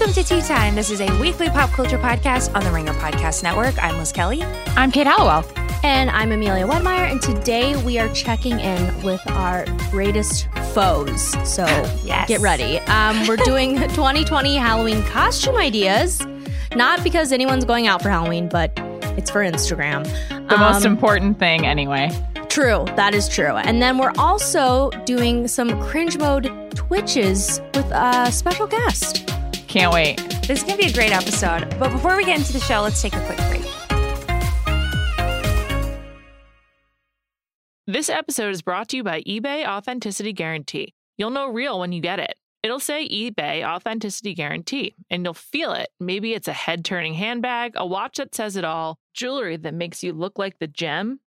Welcome to Tea Time. This is a weekly pop culture podcast on the Ringer Podcast Network. I'm Liz Kelly. I'm Kate Halliwell. And I'm Amelia Wedemeyer. And today we are checking in with our greatest foes. So Yes. get ready. Um, we're doing 2020 Halloween costume ideas. Not because anyone's going out for Halloween, but it's for Instagram. The most Um, important thing, anyway. True, that is true. And then we're also doing some cringe mode twitches with a special guest. Can't wait. This is going to be a great episode. But before we get into the show, let's take a quick break. This episode is brought to you by eBay Authenticity Guarantee. You'll know real when you get it. It'll say eBay Authenticity Guarantee, and you'll feel it. Maybe it's a head turning handbag, a watch that says it all, jewelry that makes you look like the gem.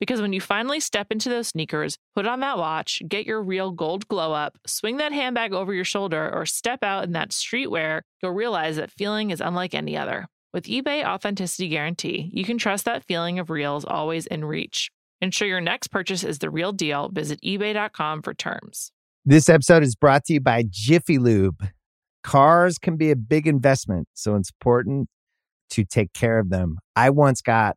Because when you finally step into those sneakers, put on that watch, get your real gold glow up, swing that handbag over your shoulder, or step out in that streetwear, you'll realize that feeling is unlike any other. With eBay Authenticity Guarantee, you can trust that feeling of real is always in reach. Ensure your next purchase is the real deal. Visit eBay.com for terms. This episode is brought to you by Jiffy Lube. Cars can be a big investment, so it's important to take care of them. I once got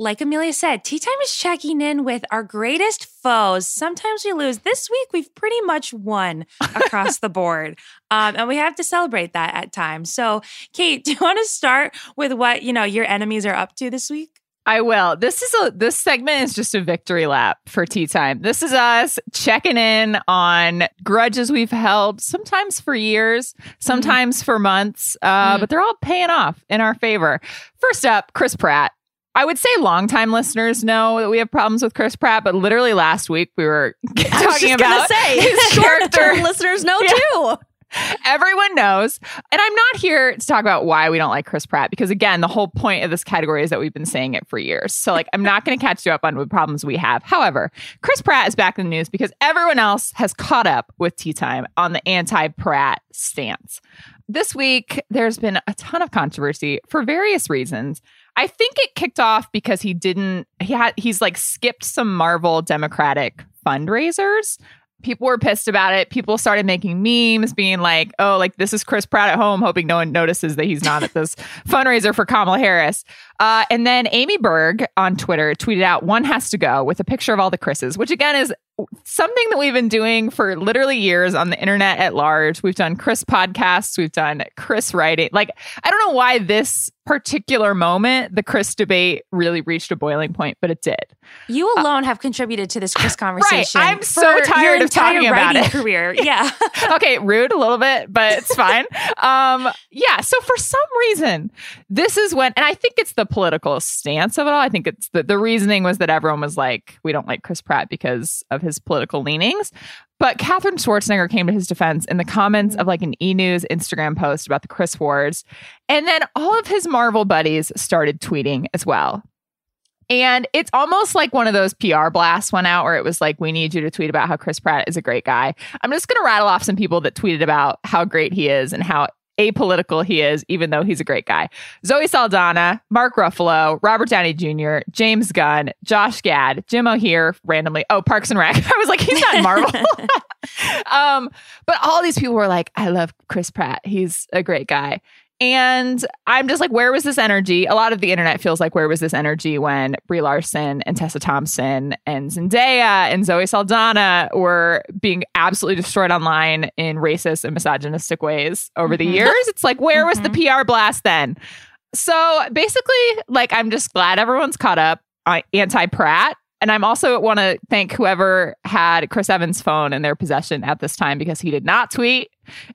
Like Amelia said, Tea Time is checking in with our greatest foes. Sometimes we lose. This week, we've pretty much won across the board. Um, and we have to celebrate that at times. So, Kate, do you want to start with what, you know, your enemies are up to this week? I will. This is a this segment is just a victory lap for tea time. This is us checking in on grudges we've held, sometimes for years, sometimes for months, uh, Mm. but they're all paying off in our favor. First up, Chris Pratt. I would say longtime listeners know that we have problems with Chris Pratt, but literally last week we were talking just gonna about say, his short-term character. listeners know Yeah. too. Everyone knows. And I'm not here to talk about why we don't like Chris Pratt because, again, the whole point of this category is that we've been saying it for years. So, like, I'm not going to catch you up on what problems we have. However, Chris Pratt is back in the news because everyone else has caught up with Tea Time on the anti Pratt stance. This week, there's been a ton of controversy for various reasons. I think it kicked off because he didn't, he had, he's like skipped some Marvel Democratic fundraisers people were pissed about it. People started making memes being like, oh, like this is Chris Pratt at home, hoping no one notices that he's not at this fundraiser for Kamala Harris. Uh, and then Amy Berg on Twitter tweeted out, one has to go with a picture of all the Chris's, which again is something that we've been doing for literally years on the internet at large. We've done Chris podcasts, we've done Chris writing. Like, I don't know why this particular moment, the Chris debate really reached a boiling point, but it did. You alone have contributed to this Chris conversation. Right. I'm so tired of talking about it. career. Yeah. okay, rude a little bit, but it's fine. um, yeah. So for some reason, this is when, and I think it's the political stance of it all. I think it's the, the reasoning was that everyone was like, we don't like Chris Pratt because of his political leanings. But Katherine Schwarzenegger came to his defense in the comments of like an E News Instagram post about the Chris Wars. And then all of his Marvel buddies started tweeting as well. And it's almost like one of those PR blasts went out where it was like, we need you to tweet about how Chris Pratt is a great guy. I'm just going to rattle off some people that tweeted about how great he is and how apolitical he is, even though he's a great guy. Zoe Saldana, Mark Ruffalo, Robert Downey Jr., James Gunn, Josh Gad, Jim O'Heir, randomly. Oh, Parks and Rec. I was like, he's not Marvel. um, but all these people were like, I love Chris Pratt. He's a great guy. And I'm just like, where was this energy? A lot of the internet feels like, where was this energy when Brie Larson and Tessa Thompson and Zendaya and Zoe Saldana were being absolutely destroyed online in racist and misogynistic ways over the Mhm. years? It's like, where was the PR blast then? So basically, like, I'm just glad everyone's caught up on anti Pratt. And I'm also want to thank whoever had Chris Evans' phone in their possession at this time because he did not tweet.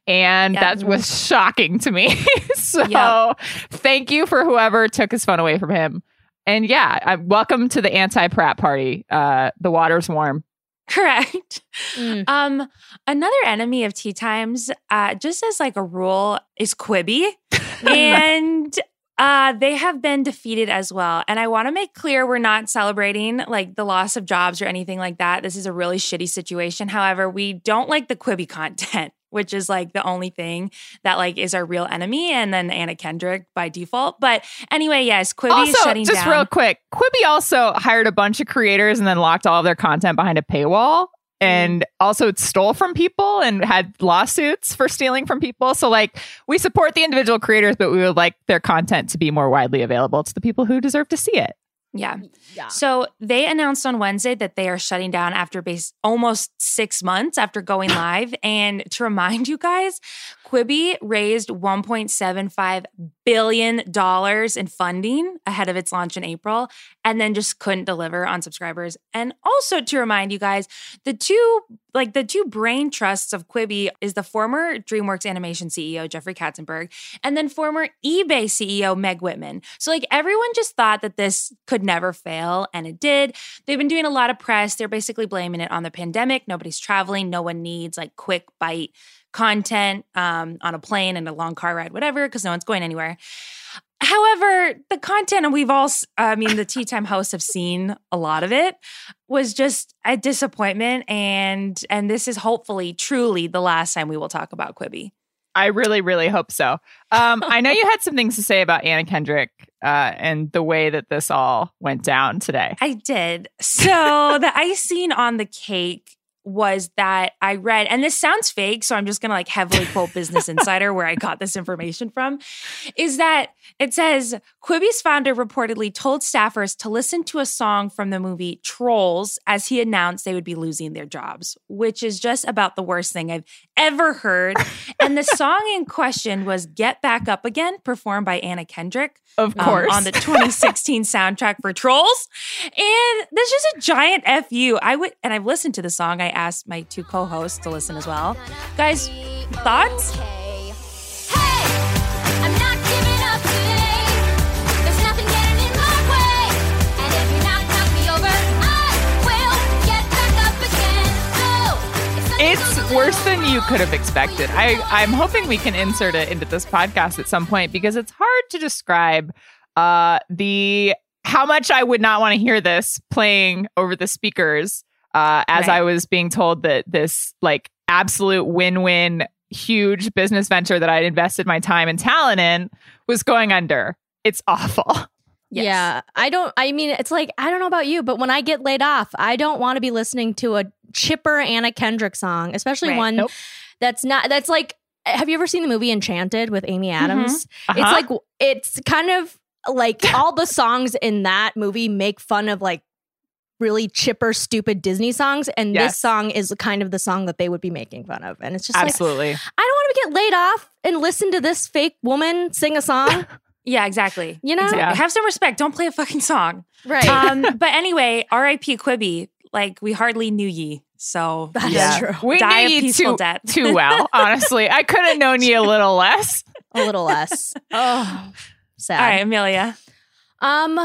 And Yeah. that was shocking to me. so Yeah. thank you for whoever took his phone away from him. And yeah, I, welcome to the anti Pratt party. Uh, the water's warm. Correct. Mm. Um, another enemy of tea times, uh, just as like a rule, is Quibi, and uh, they have been defeated as well. And I want to make clear we're not celebrating like the loss of jobs or anything like that. This is a really shitty situation. However, we don't like the Quibi content. Which is like the only thing that like is our real enemy, and then Anna Kendrick by default. But anyway, yes, Quibi is also, shutting just down. real quick, Quibi also hired a bunch of creators and then locked all of their content behind a paywall. Mm-hmm. And also stole from people and had lawsuits for stealing from people. So, like, we support the individual creators, but we would like their content to be more widely available to the people who deserve to see it. Yeah. Yeah. So they announced on Wednesday that they are shutting down after base almost six months after going live. and to remind you guys, Quibi raised $1.75 billion in funding ahead of its launch in April and then just couldn't deliver on subscribers. And also to remind you guys, the two like the two brain trusts of Quibi is the former DreamWorks animation CEO Jeffrey Katzenberg and then former eBay CEO Meg Whitman. So like everyone just thought that this could never fail and it did. They've been doing a lot of press. They're basically blaming it on the pandemic. Nobody's traveling. No one needs like quick bite content um, on a plane and a long car ride, whatever, because no one's going anywhere. However, the content, and we've all, I mean, the Tea Time hosts have seen a lot of it, was just a disappointment. And and this is hopefully, truly the last time we will talk about Quibi. I really, really hope so. Um, I know you had some things to say about Anna Kendrick uh, and the way that this all went down today. I did. So the icing on the cake was that I read, and this sounds fake, so I'm just gonna like heavily quote Business Insider where I got this information from, is that it says Quibi's founder reportedly told staffers to listen to a song from the movie Trolls as he announced they would be losing their jobs, which is just about the worst thing I've ever heard. and the song in question was Get Back Up Again, performed by Anna Kendrick Of um, course. on the 2016 soundtrack for Trolls. And this is a giant fu. I would, and I've listened to the song. I asked my two co-hosts to listen as well. Guys, thoughts? It's worse than you could have expected. I, I'm hoping we can insert it into this podcast at some point because it's hard to describe uh, the how much I would not want to hear this playing over the speakers uh, as Right. I was being told that this like absolute win-win huge business venture that I'd invested my time and talent in was going under. It's awful. Yes. Yeah. I don't, I mean, it's like, I don't know about you, but when I get laid off, I don't want to be listening to a chipper Anna Kendrick song, especially Right. one Nope. that's not, that's like, have you ever seen the movie Enchanted with Amy Adams? Uh-huh. It's like, it's kind of like all the songs in that movie make fun of like really chipper, stupid Disney songs. And Yes. this song is kind of the song that they would be making fun of. And it's just like, absolutely. I don't want to get laid off and listen to this fake woman sing a song. Yeah, exactly. You know? Exactly. Yeah. Have some respect. Don't play a fucking song. right. Um, but anyway, R.I.P. Quibi. Like we hardly knew ye, so That is Yeah. true. We Die a knew you peaceful too, death. too well, honestly. I could have known you a little less. a little less. Oh, sad. All right, Amelia. Um,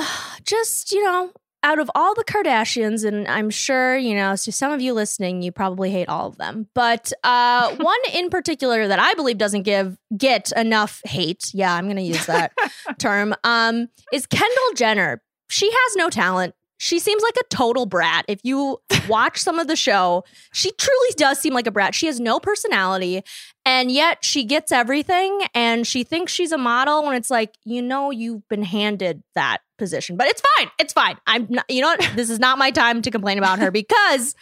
just you know, out of all the Kardashians, and I'm sure you know, to some of you listening, you probably hate all of them, but uh, one in particular that I believe doesn't give get enough hate. Yeah, I'm gonna use that term. Um, is Kendall Jenner. She has no talent. She seems like a total brat. If you watch some of the show. She truly does seem like a brat. She has no personality, and yet she gets everything, and she thinks she's a model. When it's like, you know, you've been handed that position, but it's fine. It's fine. I'm not. You know what? This is not my time to complain about her because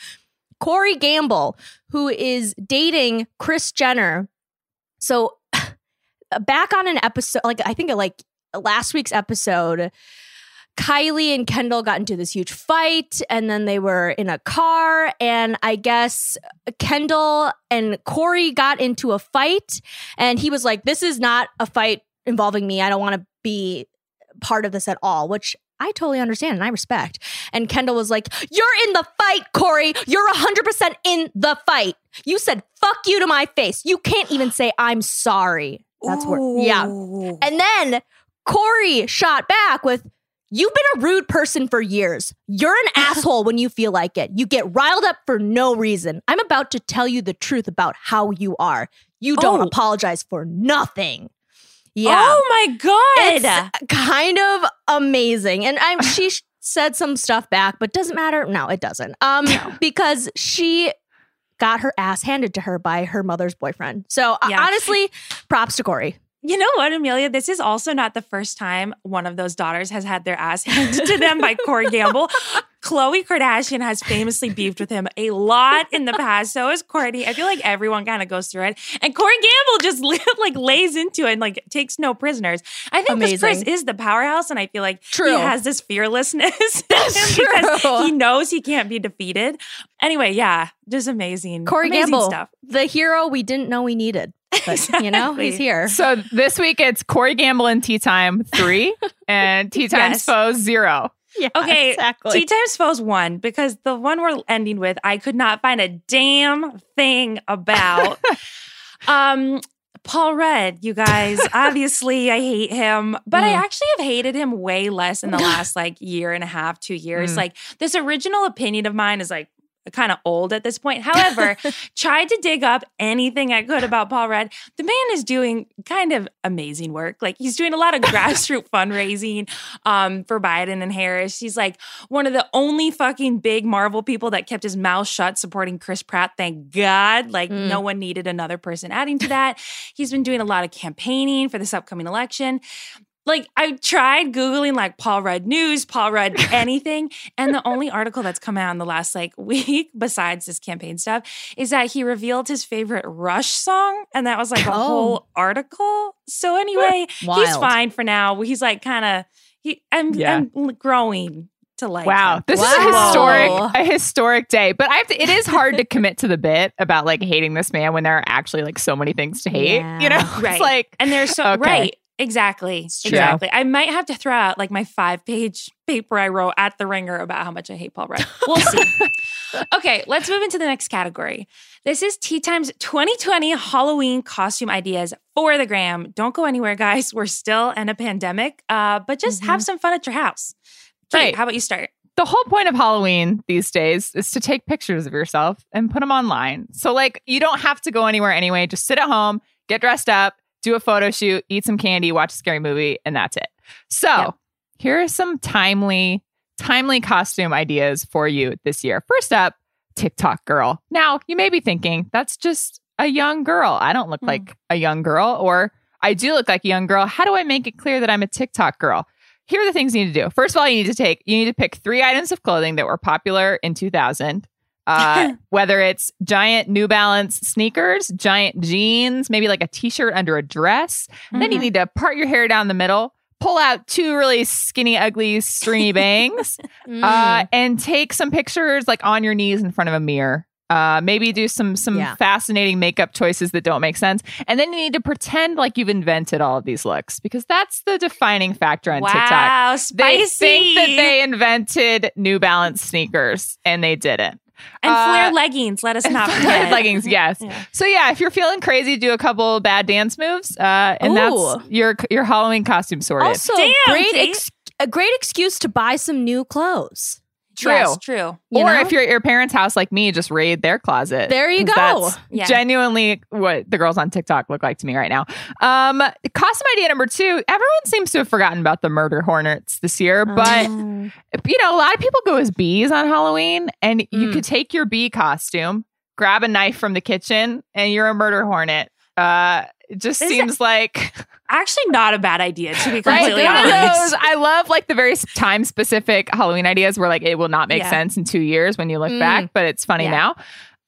Corey Gamble, who is dating Kris Jenner, so back on an episode, like I think like last week's episode, Kylie and Kendall got into this huge fight, and then they were in a car. And I guess Kendall and Corey got into a fight, and he was like, This is not a fight involving me. I don't want to be part of this at all, which I totally understand and I respect. And Kendall was like, You're in the fight, Corey. You're 100% in the fight. You said, Fuck you to my face. You can't even say, I'm sorry. That's where, yeah. And then Corey shot back with, You've been a rude person for years. You're an asshole when you feel like it. You get riled up for no reason. I'm about to tell you the truth about how you are. You don't Oh. apologize for nothing. Yeah. Oh my god. It's kind of amazing. And I'm she said some stuff back, but doesn't matter. No, it doesn't. Um because she got her ass handed to her by her mother's boyfriend. So uh, Yeah. honestly, props to Corey. You know what, Amelia? This is also not the first time one of those daughters has had their ass handed to them by Corey Gamble. Khloe Kardashian has famously beefed with him a lot in the past. So is Kourtney. I feel like everyone kind of goes through it. And Corey Gamble just like lays into it and like takes no prisoners. I think this Kris is the powerhouse, and I feel like True. he has this fearlessness because true. he knows he can't be defeated. Anyway, yeah, just amazing. Corey amazing Gamble, stuff. the hero we didn't know we needed. But you know, he's here. So this week it's Corey Gamble and Tea Time three and Tea Time's Yes. foes zero. Yeah, Okay, exactly. Tea Times one because the one we're ending with, I could not find a damn thing about. um, Paul Rudd, you guys. Obviously, I hate him, but I Mm. actually have hated him way less in the last like year and a half, two years. Mm. Like this original opinion of mine is like kind of old at this point. However, tried to dig up anything I could about Paul Rudd. The man is doing kind of amazing work. Like he's doing a lot of grassroots fundraising um, for Biden and Harris. He's like one of the only fucking big Marvel people that kept his mouth shut supporting Chris Pratt. Thank God. Like Mm. no one needed another person adding to that. He's been doing a lot of campaigning for this upcoming election. Like I tried googling like Paul Rudd news, Paul Rudd anything, and the only article that's come out in the last like week besides this campaign stuff is that he revealed his favorite Rush song, and that was like a Oh. whole article. So anyway, he's fine for now. He's like kind of he. I'm Yeah. I'm growing to like. wow, him. this is a historic, a historic day. But I have to. It is hard to commit to the bit about like hating this man when there are actually like so many things to hate. You know, Right. it's like And there's so Okay. right. Exactly. Exactly. I might have to throw out like my five page paper I wrote at the ringer about how much I hate Paul Rudd. We'll see. okay, let's move into the next category. This is Tea Time's 2020 Halloween costume ideas for the gram. Don't go anywhere, guys. We're still in a pandemic, uh, but just have some fun at your house. Kate, Right. how about you start? the whole point of Halloween these days is to take pictures of yourself and put them online. So, like, you don't have to go anywhere anyway. Just sit at home, get dressed up, do a photo shoot, eat some candy, watch a scary movie, and that's it. So, Yep. here are some timely, timely costume ideas for you this year. First up, TikTok girl. Now, you may be thinking, that's just a young girl. I don't look Hmm. like a young girl, or I do look like a young girl. How do I make it clear that I'm a TikTok girl? Here are the things you need to do. First of all, you need to take, you need to pick three items of clothing that were popular in 2000. Uh, whether it's giant New Balance sneakers, giant jeans, maybe like a t shirt under a dress. Then Mm-hmm. you need to part your hair down the middle, pull out two really skinny, ugly, stringy bangs, Mm. uh, and take some pictures like on your knees in front of a mirror. Uh, maybe do some some Yeah. fascinating makeup choices that don't make sense, and then you need to pretend like you've invented all of these looks because that's the defining factor on TikTok. wow, They spicy. think that they invented New Balance sneakers, and they didn't. And uh, flare leggings. Let us not forget. leggings, yes. Yeah. So yeah, if you're feeling crazy, do a couple bad dance moves, uh, and Ooh. that's your your Halloween costume sorted. also Damn, great ex- a great excuse to buy some new clothes. True. Yes, true. You or know? if you're at your parents' house like me, just raid their closet. There you go. Yeah. genuinely what the girls on TikTok look like to me right now. Um, costume idea number two. Everyone seems to have forgotten about the murder hornets this year, but Oh. you know, a lot of people go as bees on Halloween, and you Mm. could take your bee costume, grab a knife from the kitchen, and you're a murder hornet. Uh, it just Is seems like Actually, not a bad idea to be right. completely One of honest. those. I love like the very time specific Halloween ideas where like it will not make Yeah. sense in two years when you look Mm. back, but it's funny Yeah. now.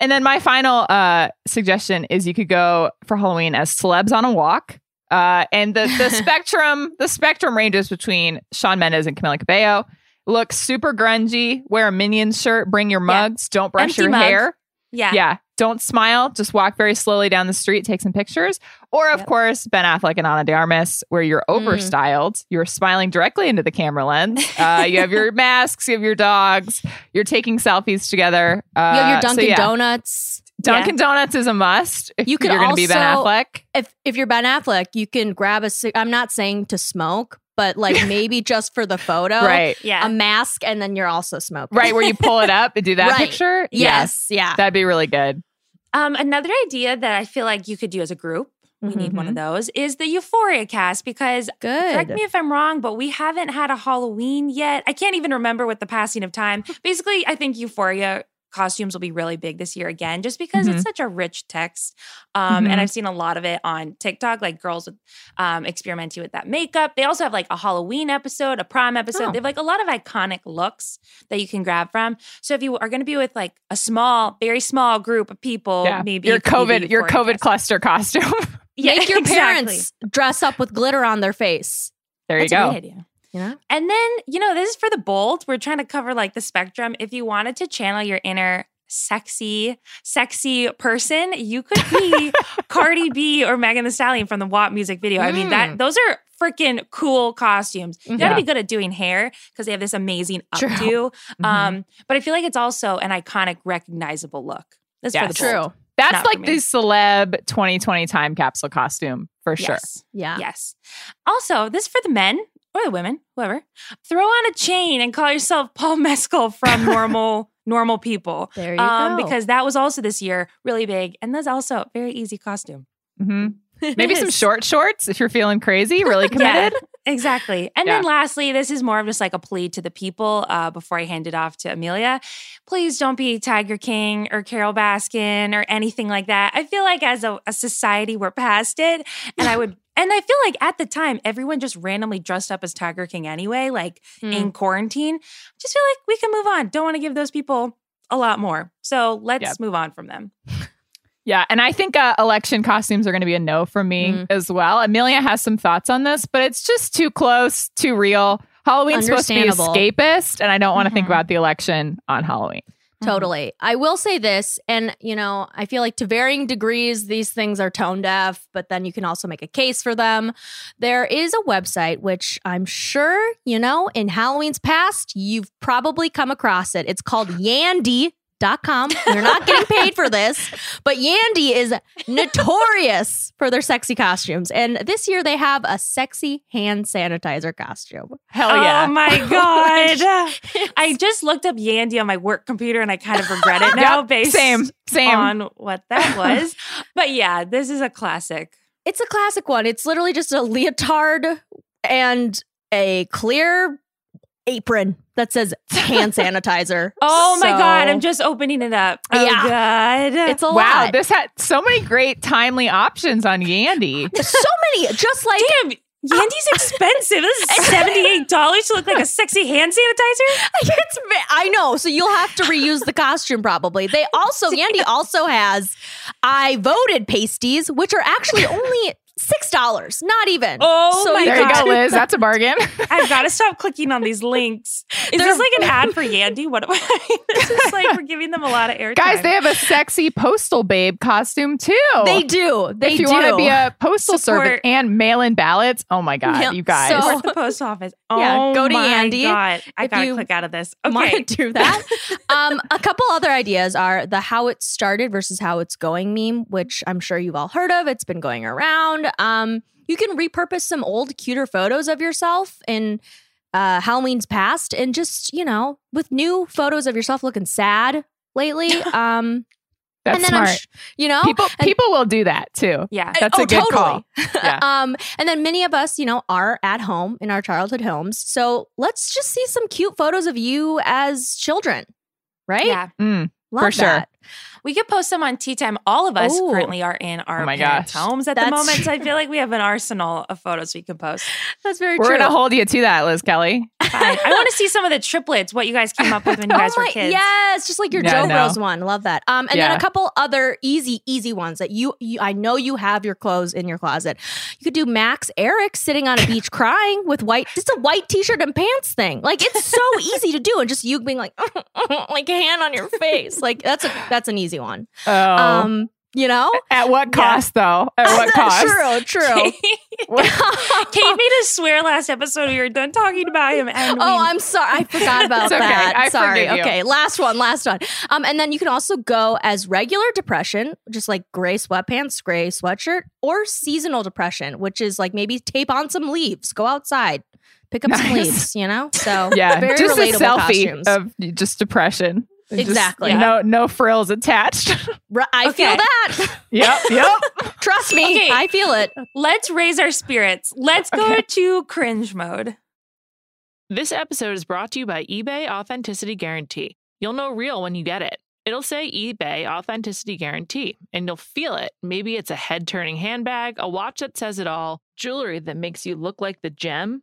And then my final uh, suggestion is you could go for Halloween as celebs on a walk. Uh, and the the spectrum the spectrum ranges between Shawn Mendes and Camila Cabello. Look super grungy. Wear a minion shirt. Bring your Yeah. mugs. Don't brush Empty your mug. hair. Yeah. Yeah. Don't smile. Just walk very slowly down the street, take some pictures. Or, of Yep. course, Ben Affleck and Ana de Armas, where you're Mm. overstyled. You're smiling directly into the camera lens. Uh, you have your masks, you have your dogs, you're taking selfies together. Uh, you have your so Dunkin' yeah. Donuts. Dunkin' Donuts is a must. If You could you're going to be Ben Affleck. If if you're Ben Affleck, you can grab a. ci- I'm not saying to smoke, but like maybe just for the photo, Right. Yeah. A mask, and then you're also smoking. Right. Where you pull it up and do that Right. picture. Yes. Yeah. That'd be really good. Um, another idea that I feel like you could do as a group, we need one of Mhm. those, is the Euphoria cast because Good. correct me if I'm wrong, but we haven't had a Halloween yet. I can't even remember with the passing of time. Basically, I think Euphoria costumes will be really big this year again, just because Mhm. it's such a rich text. Um, Mhm. And I've seen a lot of it on TikTok, like girls with, um, experimenting with that makeup. They also have like a Halloween episode, a prom episode. Oh. They have like a lot of iconic looks that you can grab from. So if you are going to be with like a small, very small group of people, yeah. maybe your it could COVID, your COVID cluster costume. Yeah, Make your exactly. parents dress up with glitter on their face. there That's you a go. You know. And then, you know, this is for the bold. We're trying to cover like the spectrum. If you wanted to channel your inner sexy, sexy person, you could be Cardi B or Megan Thee Stallion from the WAP music video. I mean, Mm. that those are freaking cool costumes. You gotta Yeah. be good at doing hair because they have this amazing True. updo. Mhm. Um, but I feel like it's also an iconic, recognizable look. That's for Yes. the True. That's Not like the celeb 2020 time capsule costume for sure. Yes. Yeah. Yes. Also, this is for the men or the women, whoever. Throw on a chain and call yourself Paul Mescal from normal normal people. There you Um, go. because that was also this year really big, and that's also a very easy costume. hmm Maybe some short shorts if you're feeling crazy, really committed. Exactly. And then lastly, this is more of just like a plea to the people uh, before I hand it off to Amelia. Please don't be Tiger King or Carole Baskin or anything like that. I feel like as a, a society, we're past it. And I would, and I feel like at the time, everyone just randomly dressed up as Tiger King anyway, like Mm. in quarantine. Just feel like we can move on. Don't want to give those people a lot more. So let's Yep. move on from them. Yeah, and I think uh, election costumes are going to be a no from me Mhm. as well. Amelia has some thoughts on this, but it's just too close, too real. Halloween's supposed to be escapist, and I don't want to think Mhm. about the election on Halloween. Mm-hmm. Totally. I will say this, and you know, I feel like to varying degrees, these things are tone deaf, but then you can also make a case for them. There is a website which I'm sure, you know, in Halloween's past, you've probably come across it. It's called Yandy. Dot com. You're not getting paid for this, but Yandy is notorious for their sexy costumes. And this year they have a sexy hand sanitizer costume. Hell yeah. Oh my God. I just looked up Yandy on my work computer and I kind of regret it now Yep, based same, same. on what that was. but yeah, this is a classic. It's a classic one. It's literally just a leotard and a clear apron that says hand sanitizer. Oh my God, I'm just opening it up. Oh Yeah. God. It's a wow, lot. this had so many great timely options on Yandy. so many, just like Damn, Yandy's expensive. This is $78 to look like a sexy hand sanitizer. it's. I know. So you'll have to reuse the costume probably. They also Yandy also has I voted pasties, which are actually only six dollars. Not even. Oh So my there you God. go, Liz. That's a bargain. I've got to stop clicking on these links. Is They're- this like an ad for Yandy? What am I? this is like we're giving them a lot of airtime. Guys, they have a sexy postal babe costume too. They do. They if you do. want to be a postal Support- servant and mail in ballots, oh my God, Yep. you guys. So- Support the post office. Oh Yeah, go to my Yandy God. I if gotta you click out of this. want Okay. to do that. um, a couple other ideas are the how it started versus how it's going meme, which I'm sure you've all heard of. It's been going around. Um, you can repurpose some old, cuter photos of yourself in uh, Halloween's past and just, you know, with new photos of yourself looking sad lately. Um, That's and then smart. Sh- you know, people and- people will do that too. Yeah. That's oh, a good totally. call. Yeah. um, and then many of us, you know, are at home in our childhood homes. So let's just see some cute photos of you as children, right? Yeah. Mm. For sure. We could post them on Tea Time. All of us Ooh. currently are in our Oh parents' gosh. homes at the moment. So I feel like we have an arsenal of photos we can post. That's very We're true. gonna hold you to that, Liz Kelly. Fine. I want to see some of the triplets, what you guys came up with when you guys oh were my, kids. Yes, just like your Yeah, Joe no. Bros one. Love that. Um, and then a couple other easy, easy ones that you, you, I know you have your clothes in your closet. You could do Max Ehrich sitting on a beach crying with white, just a white t-shirt and pants thing. Like it's so easy to do, and just you being like, like a hand on your face. Like that's a that's an easy one. Oh, Um, you know, at what yeah. cost though? At what cost? true, true. Kate made us swear last episode we were done talking about him. And Oh, we, I'm sorry. I forgot about It's okay. that. I sorry. forgive you. Okay, last one, last one. Um, and then you can also go as regular depression, just like gray sweatpants, gray sweatshirt, or seasonal depression, which is like maybe tape on some leaves, go outside, pick up some leaves. You know, so Yeah, very just relatable a selfie costumes. of just depression. Just Exactly. no, no frills attached. Ru- I feel that. yep, yep. Trust me, Okay. I feel it. let's raise our spirits. Let's go Okay. to cringe mode. This episode is brought to you by eBay Authenticity Guarantee. You'll know real when you get it. It'll say eBay Authenticity Guarantee, and you'll feel it. Maybe it's a head turning handbag, a watch that says it all, jewelry that makes you look like the gem.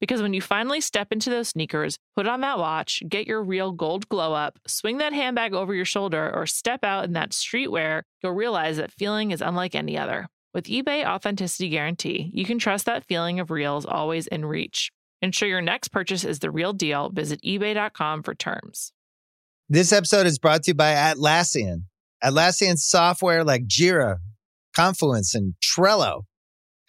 Because when you finally step into those sneakers, put on that watch, get your real gold glow up, swing that handbag over your shoulder, or step out in that streetwear, you'll realize that feeling is unlike any other. With eBay Authenticity Guarantee, you can trust that feeling of real is always in reach. Ensure your next purchase is the real deal. Visit eBay.com for terms. This episode is brought to you by Atlassian. Atlassian software like Jira, Confluence, and Trello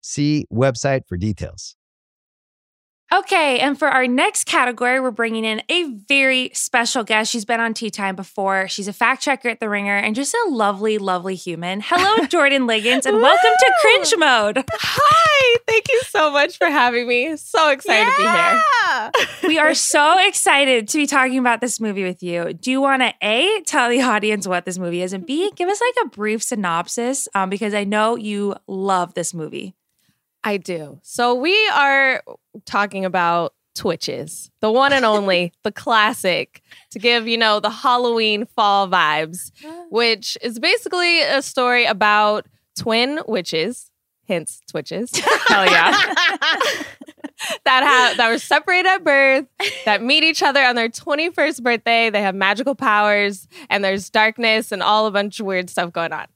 See website for details. Okay, and for our next category, we're bringing in a very special guest. She's been on Tea Time before. She's a fact checker at The Ringer and just a lovely, lovely human. Hello, Jordan Liggins, and welcome to Cringe Mode. Hi, thank you so much for having me. So excited to be here. We are so excited to be talking about this movie with you. Do you want to A, tell the audience what this movie is, and B, give us like a brief synopsis? Um, because I know you love this movie. I do. So we are talking about Twitches, the one and only, the classic, to give, you know, the Halloween fall vibes, which is basically a story about twin witches, hence Twitches. Hell yeah. that have that were separated at birth, that meet each other on their 21st birthday. They have magical powers, and there's darkness and all a bunch of weird stuff going on.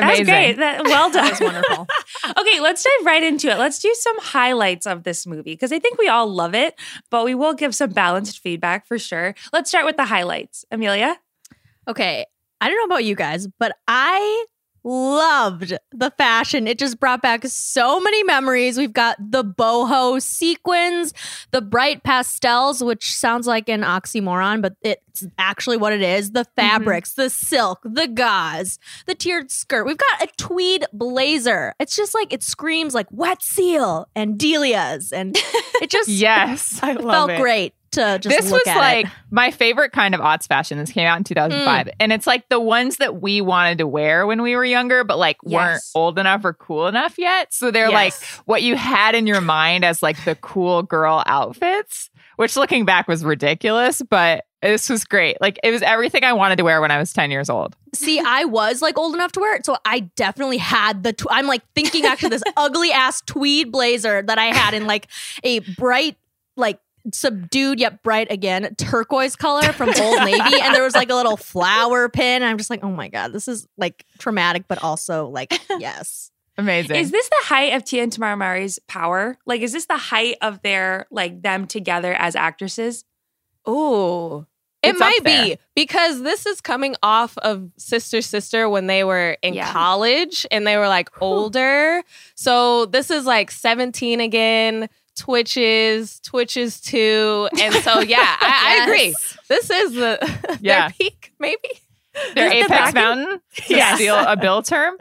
That's Amazing. great. That, well done. That's wonderful. okay, let's dive right into it. Let's do some highlights of this movie because I think we all love it, but we will give some balanced feedback for sure. Let's start with the highlights. Amelia? Okay. I don't know about you guys, but I loved the fashion. It just brought back so many memories. We've got the boho sequins, the bright pastels, which sounds like an oxymoron, but it's actually what it is. The mm-hmm. fabrics, the silk, the gauze, the tiered skirt. We've got a tweed blazer. It's just like it screams like wet seal and Delia's, and it just Yes. I love felt it. great to just this was like it. my favorite kind of aughts fashion. This came out in 2005. Mm. And it's like the ones that we wanted to wear when we were younger, but like weren't old enough or cool enough yet. So they're like what you had in your mind as like the cool girl outfits, which looking back was ridiculous, but this was great. Like it was everything I wanted to wear when I was 10 years old. See, I was like old enough to wear it, so I definitely had the. Tw- I'm like thinking back to this ugly ass tweed blazer that I had in like a bright, like subdued yet bright again turquoise color from Old Navy, and there was like a little flower pin. I'm just like, oh my god, this is like traumatic, but also like yes. Amazing. Is this the height of Tia and Tamera Mowry's power? Like, is this the height of their like them together as actresses? Ooh. It might be because this is coming off of Sister Sister when they were in Yeah. college and they were like older. So this is like 17 again, Twitches, Twitches 2. And so, yeah, I, I agree. This is the Yeah. their peak, maybe. their Is Apex back- Mountain? To Yes. steal a bill term?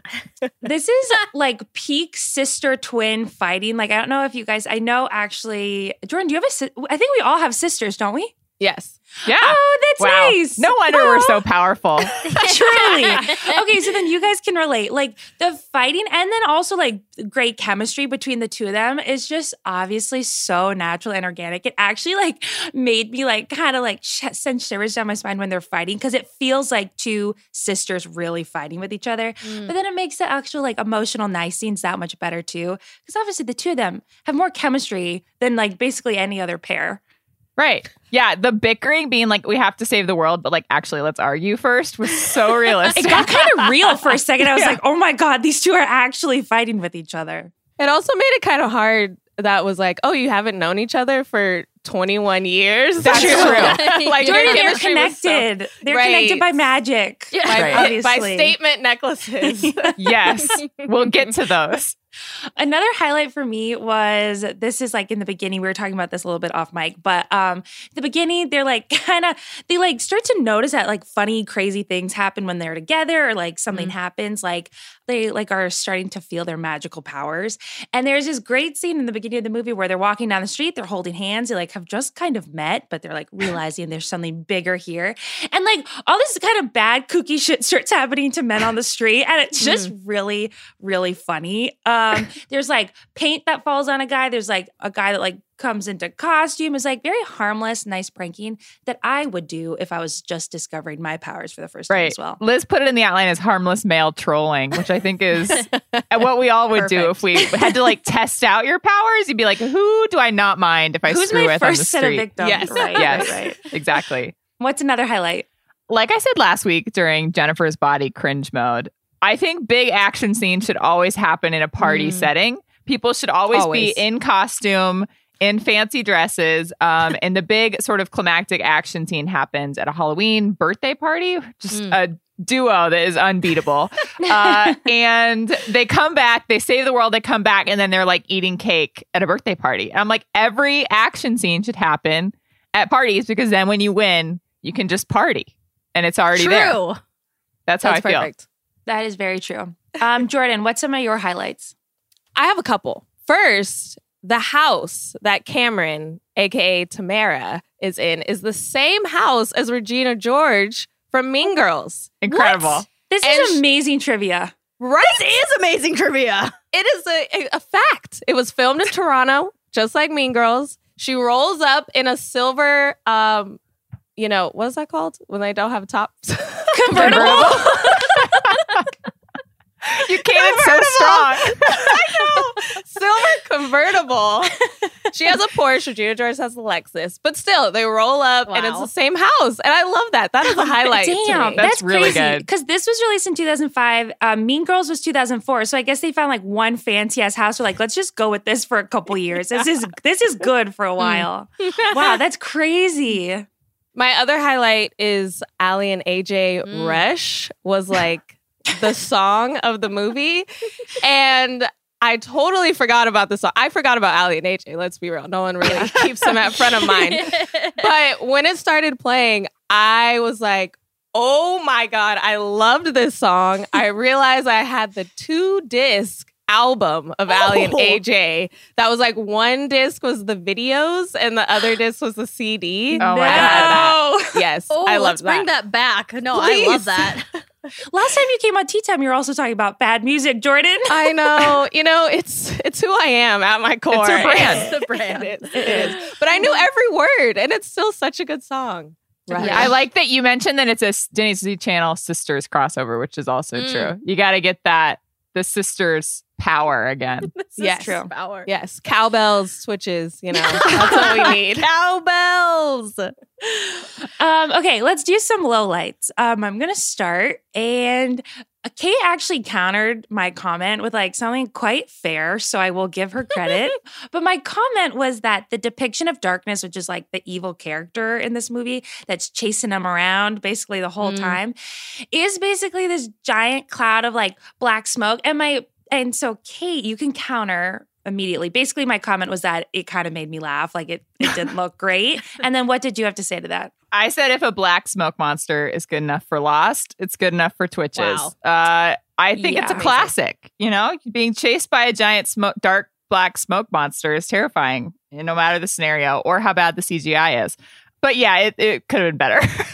This is like peak sister twin fighting. Like, I don't know if you guys. I know actually, Jordan. Do you have a? si- I think we all have sisters, don't we? Yes. Yeah. Oh, that's wow. nice. No wonder we're so oh. powerful. Truly. okay, so then you guys can relate. Like the fighting and then also like great chemistry between the two of them is just obviously so natural and organic. It actually like made me like kind of like sh- send shivers down my spine when they're fighting because it feels like two sisters really fighting with each other. Mm. But then it makes the actual like emotional nice scenes that much better too because obviously the two of them have more chemistry than like basically any other pair. Right. Yeah. The bickering being like, we have to save the world, but like, actually, let's argue first was so realistic. It got kind of real for a second. I was Yeah. like, oh my God, these two are actually fighting with each other. It also made it kind of hard that was like, oh, you haven't known each other for 21 years. That's True. true. like, Jordan, their they're chemistry was so- connected. they're Right. connected by magic. by, Right. Obviously. by statement necklaces. yes. We'll get to those. Another highlight for me was this is like in the beginning. We were talking about this a little bit off mic, but um the beginning, they're like kind of they like start to notice that like funny, crazy things happen when they're together, or like something happens, like they like are starting to feel their magical powers. And there's this great scene in the beginning of the movie where they're walking down the street, they're holding hands, they like have just kind of met, but they're like realizing there's something bigger here. And like all this kind of bad kooky shit starts happening to men on the street. And it's just really, really funny. Um, Um, there's like paint that falls on a guy. There's like a guy that like comes into costume is like very harmless, nice pranking that I would do if I was just discovering my powers for the first time as well. Liz put it in the outline as harmless male trolling, which I think is what we all would do if we had to like test out your powers. You'd be like, who do I not mind if I Who's screw my with on the first set of street? victims? Yes. Right, Yes. right, right. Exactly. What's another highlight? like I said last week during Jennifer's body cringe mode, I think big action scenes should always happen in a party Mm. setting. People should always, Always. be in costume, in fancy dresses. Um, and the big sort of climactic action scene happens at a Halloween birthday party. Just Mm. a duo that is unbeatable. uh, and they come back, they save the world, they come back, and then they're like eating cake at a birthday party. And I'm like, every action scene should happen at parties because then when you win, you can just party and it's already True. there. That's how That's I feel. Perfect. That is very true. Um, Jordan, what's some of your highlights? I have a couple. First, the house that Cameron, aka Tamera, is in is the same house as Regina George from Mean Girls. Incredible. This And is sh- amazing trivia. Right? This is amazing trivia. It is a, a, a fact. It was filmed in Toronto, just like Mean Girls. She rolls up in a silver, um, you know, what is that called when they don't have tops? Convertible. You came in so strong. I know. silver convertible. she has a Porsche. Gina George has a Lexus, but still, they roll up and it's the same house, and I love that. That is a highlight. to Damn, me. That's that's, really crazy. good. Because this was released in 2005. Um, mean Girls was 2004. So I guess they found like one fancy ass house. We're like, let's just go with this for a couple years. This is this is good for a while. wow, that's crazy. My other highlight is Aly and AJ Mm. Rush was like the song of the movie. And I totally forgot about the song. I forgot about Aly and AJ, let's be real. No one really keeps them at front of mind. But when it started playing, I was like, oh my God, I loved this song. I realized I had the two disc album of Aly and Oh. AJ. That was like one disc was the videos and the other disc was the CD. Oh my I had that. No. Yes, Oh, I love let's bring that back. No, I love that. Last time you came on Tea Time, you were also talking about bad music, Jordan. I know. You know, it's it's who I am at my core. her brand. It's the brand. it is. It is. But I knew every word, and it's still such a good song. Right. I like that you mentioned that it's a Disney Channel sisters crossover, which is also Mm. true. You got to get that the sisters power again. This is Yes. true. Power. Yes, cowbells, switches. You know, that's what we need. Cowbells. Um, okay, let's do some lowlights. Um, I'm gonna start, and Kate actually countered my comment with like something quite fair, so I will give her credit. but my comment was that the depiction of darkness, which is like the evil character in this movie that's chasing him around basically the whole Mm. time, is basically this giant cloud of like black smoke. And my and so Kate, you can counter immediately. Basically, my comment was that it kind of made me laugh, like it it didn't look great. And then what did you have to say to that? I said if a black smoke monster is good enough for Lost, it's good enough for Twitches. Wow. Uh, I think Yeah. it's a Amazing. classic. You know, being chased by a giant smoke, dark black smoke monster is terrifying, no matter the scenario or how bad the CGI is. But yeah, it, it could have been better.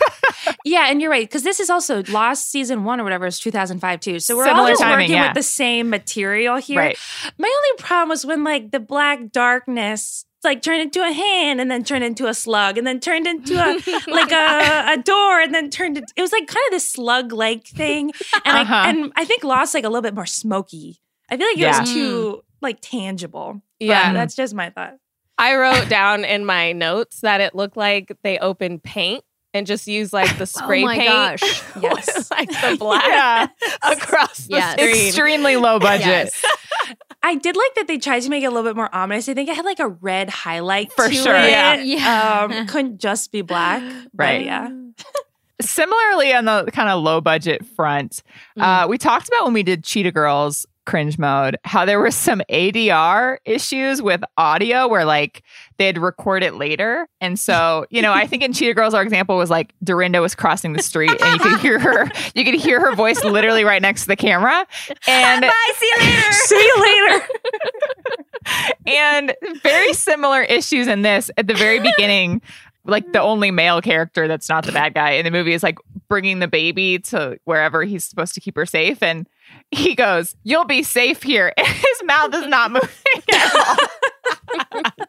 Yeah, and you're right because this is also Lost season one or whatever is 2005 too. So we're all just timing, working yeah. with the same material here. right. My only problem was when like the black darkness like turned into a hand and then turned into a slug and then turned into a like a, a door and then turned it. It was like kind of this slug like thing, and Uh-huh. I and I think Lost like a little bit more smoky. I feel like it Yeah. was too like tangible. But Yeah. that's just my thought. I wrote down in my notes that it looked like they opened paint and just used like the spray oh my paint. gosh. Yes, like the black Yeah. across the Yes. screen. Extremely low budget. Yes. I did like that they tried to make it a little bit more ominous. I think it had like a red highlight For to sure. it. Yeah. Yeah. Um, couldn't just be black. Right. yeah. Similarly, on the kind of low budget front, uh, we talked about when we did Cheetah Girls cringe mode how there were some ADR issues with audio where like they'd record it later. And so, you know, I think in Cheetah Girls, our example was like Dorinda was crossing the street and you could hear her, you could hear her voice literally right next to the camera. And Bye. See you later. See you later. and very similar issues in this at the very beginning like the only male character that's not the bad guy in the movie is like bringing the baby to wherever he's supposed to keep her safe and he goes you'll be safe here and his mouth is not moving at all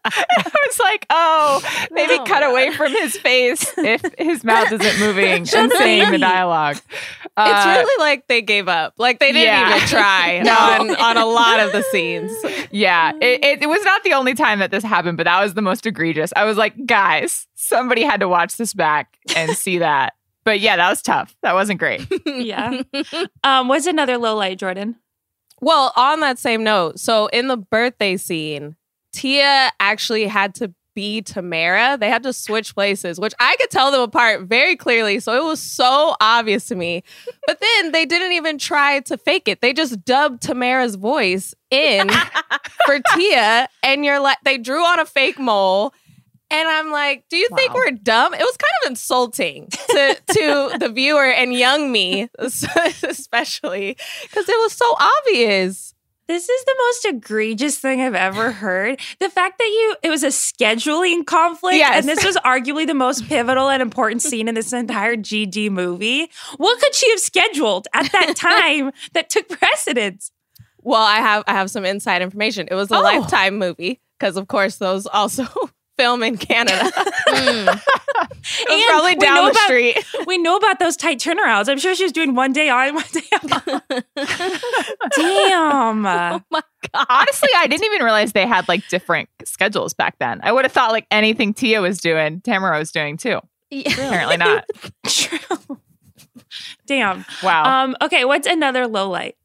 I was like, oh, maybe Oh cut away from his face if his mouth isn't moving and saying the dialogue. It's Uh, really like they gave up. Like they didn't yeah. even try No. on, on a lot of the scenes. Yeah, it, it, it was not the only time that this happened, but that was the most egregious. I was like, guys, somebody had to watch this back and see that. But yeah, that was tough. That wasn't great. yeah. Um, what's another low light, Jordan? Well, on that same note, so in the birthday scene, Tia actually had to be Tamera. They had to switch places, which I could tell them apart very clearly. So it was so obvious to me. But then they didn't even try to fake it. They just dubbed Tamera's voice in for Tia. And you're like, they drew on a fake mole. And I'm like, do you think we're dumb? It was kind of insulting to, to the viewer and young me, especially, because it was so obvious. This is the most egregious thing I've ever heard. The fact that you it was a scheduling conflict Yes. and this was arguably the most pivotal and important scene in this entire GD movie. What could she have scheduled at that time that took precedence? Well, I have I have some inside information. It was a Oh. lifetime movie because, of course, those also film in Canada. Mm. it was And probably down the about- street. We know about those tight turnarounds. I'm sure she was doing one day on, one day off. Damn. oh my god. Honestly, I didn't even realize they had like different schedules back then. I would have thought like anything Tia was doing, Tamera was doing too. Yeah. Apparently not. True. Damn. Wow. Um, okay, what's another low light?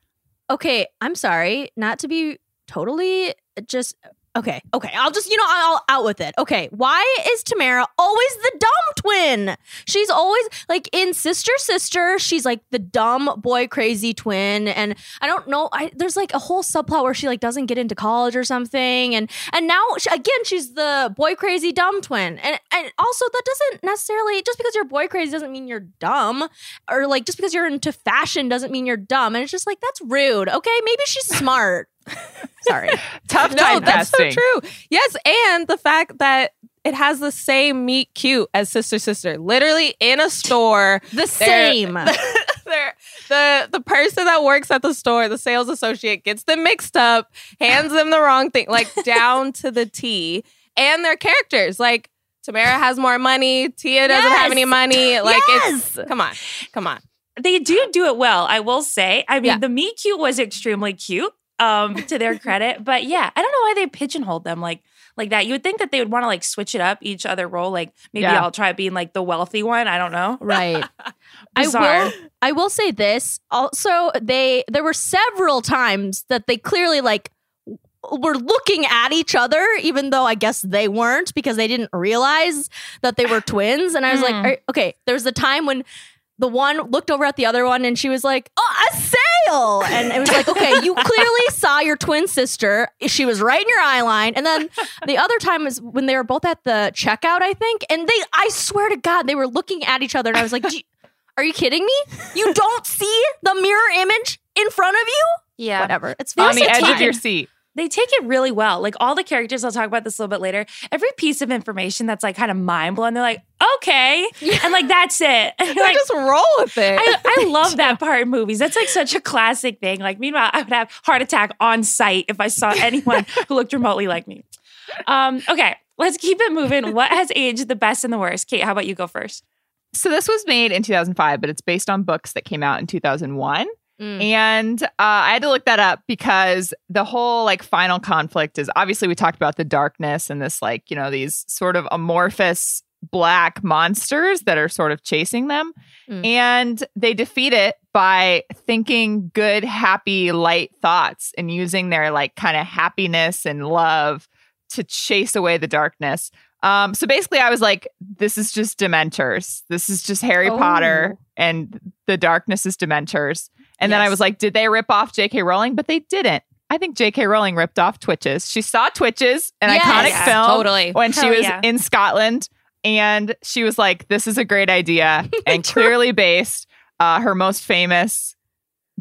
Okay, I'm sorry, not to be totally just okay, okay. I'll just, you know, I'll out with it. Okay, why is Tamera always the dumb twin? She's always like in Sister Sister, she's like the dumb boy crazy twin and I don't know, I there's like a whole subplot where she like doesn't get into college or something and and now she, again she's the boy crazy dumb twin. And and also that doesn't necessarily just because you're boy crazy doesn't mean you're dumb or like just because you're into fashion doesn't mean you're dumb. And it's just like that's rude. Okay, maybe she's smart. Sorry. Tough No, that's so true. Yes, and the fact that it has the same meet cute as Sister Sister, literally in a store. The same. They're- the the person that works at the store, the sales associate, gets them mixed up, hands them the wrong thing, like down to the T. And their characters, like Tamera has more money, Tia doesn't have any money. Like Yes. it's come on, come on. They do do it well, I will say. I mean, Yeah. the meet cute was extremely cute, um, to their credit. But yeah, I don't know why they pigeonholed them like like that. You would think that they would want to like switch it up each other role. Like maybe Yeah. I'll try being like the wealthy one. I don't know. Right. I will I will say this. Also, they there were several times that they clearly like were looking at each other, even though I guess they weren't because they didn't realize that they were twins. And I was like, Hmm. "Are- okay, there's a time when the one looked over at the other one and she was like, oh, a sale. And it was like, okay, you clearly saw your twin sister. She was right in your eye line. And then the other time was when they were both at the checkout, I think. And they, I swear to God, they were looking at each other. And I was like, you- are you kidding me? You don't see the mirror image in front of you? Yeah. Whatever. It's On the also edge of your seat. They take it really well. Like all the characters, I'll talk about this a little bit later. Every piece of information that's like kind of mind blowing, they're like, okay. And like, that's it. And They like, just roll with it. I, I love that part in movies. That's like such a classic thing. Like, meanwhile, I would have heart attack on sight if I saw anyone who looked remotely like me. Um, okay, let's keep it moving. What has aged the best and the worst? Kate, how about you go first? So this was made in 2005, but it's based on books that came out in 2001. Mm. And uh, I had to look that up because the whole like final conflict is obviously we talked about the darkness and this like, you know, these sort of amorphous black monsters that are sort of chasing them. Mm. And they defeat it by thinking good, happy, light thoughts and using their like kind of happiness and love to chase away the darkness. Um, so basically, I was like, this is just Dementors. This is just Harry Oh. Potter, and the darkness is Dementors. And then I was like, did they rip off J.K. Rowling? But they didn't. I think J.K. Rowling ripped off Twitches. She saw Twitches, an Yes. iconic Yeah, film, totally. when she was yeah. in Scotland. And she was like, this is a great idea, and clearly based uh, her most famous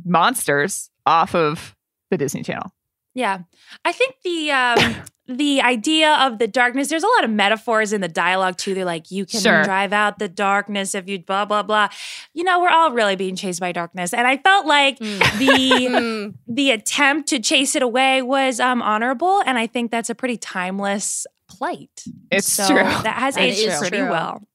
monsters off of the Disney Channel. Yeah, I think the um, the idea of the darkness. There's a lot of metaphors in the dialogue too. They're like, you can Sure. drive out the darkness if you blah blah blah. You know, we're all really being chased by darkness, and I felt like Mm. the Mm. the attempt to chase it away was um, honorable, and I think that's a pretty timeless plight. It's so true. That has That aged pretty true. well.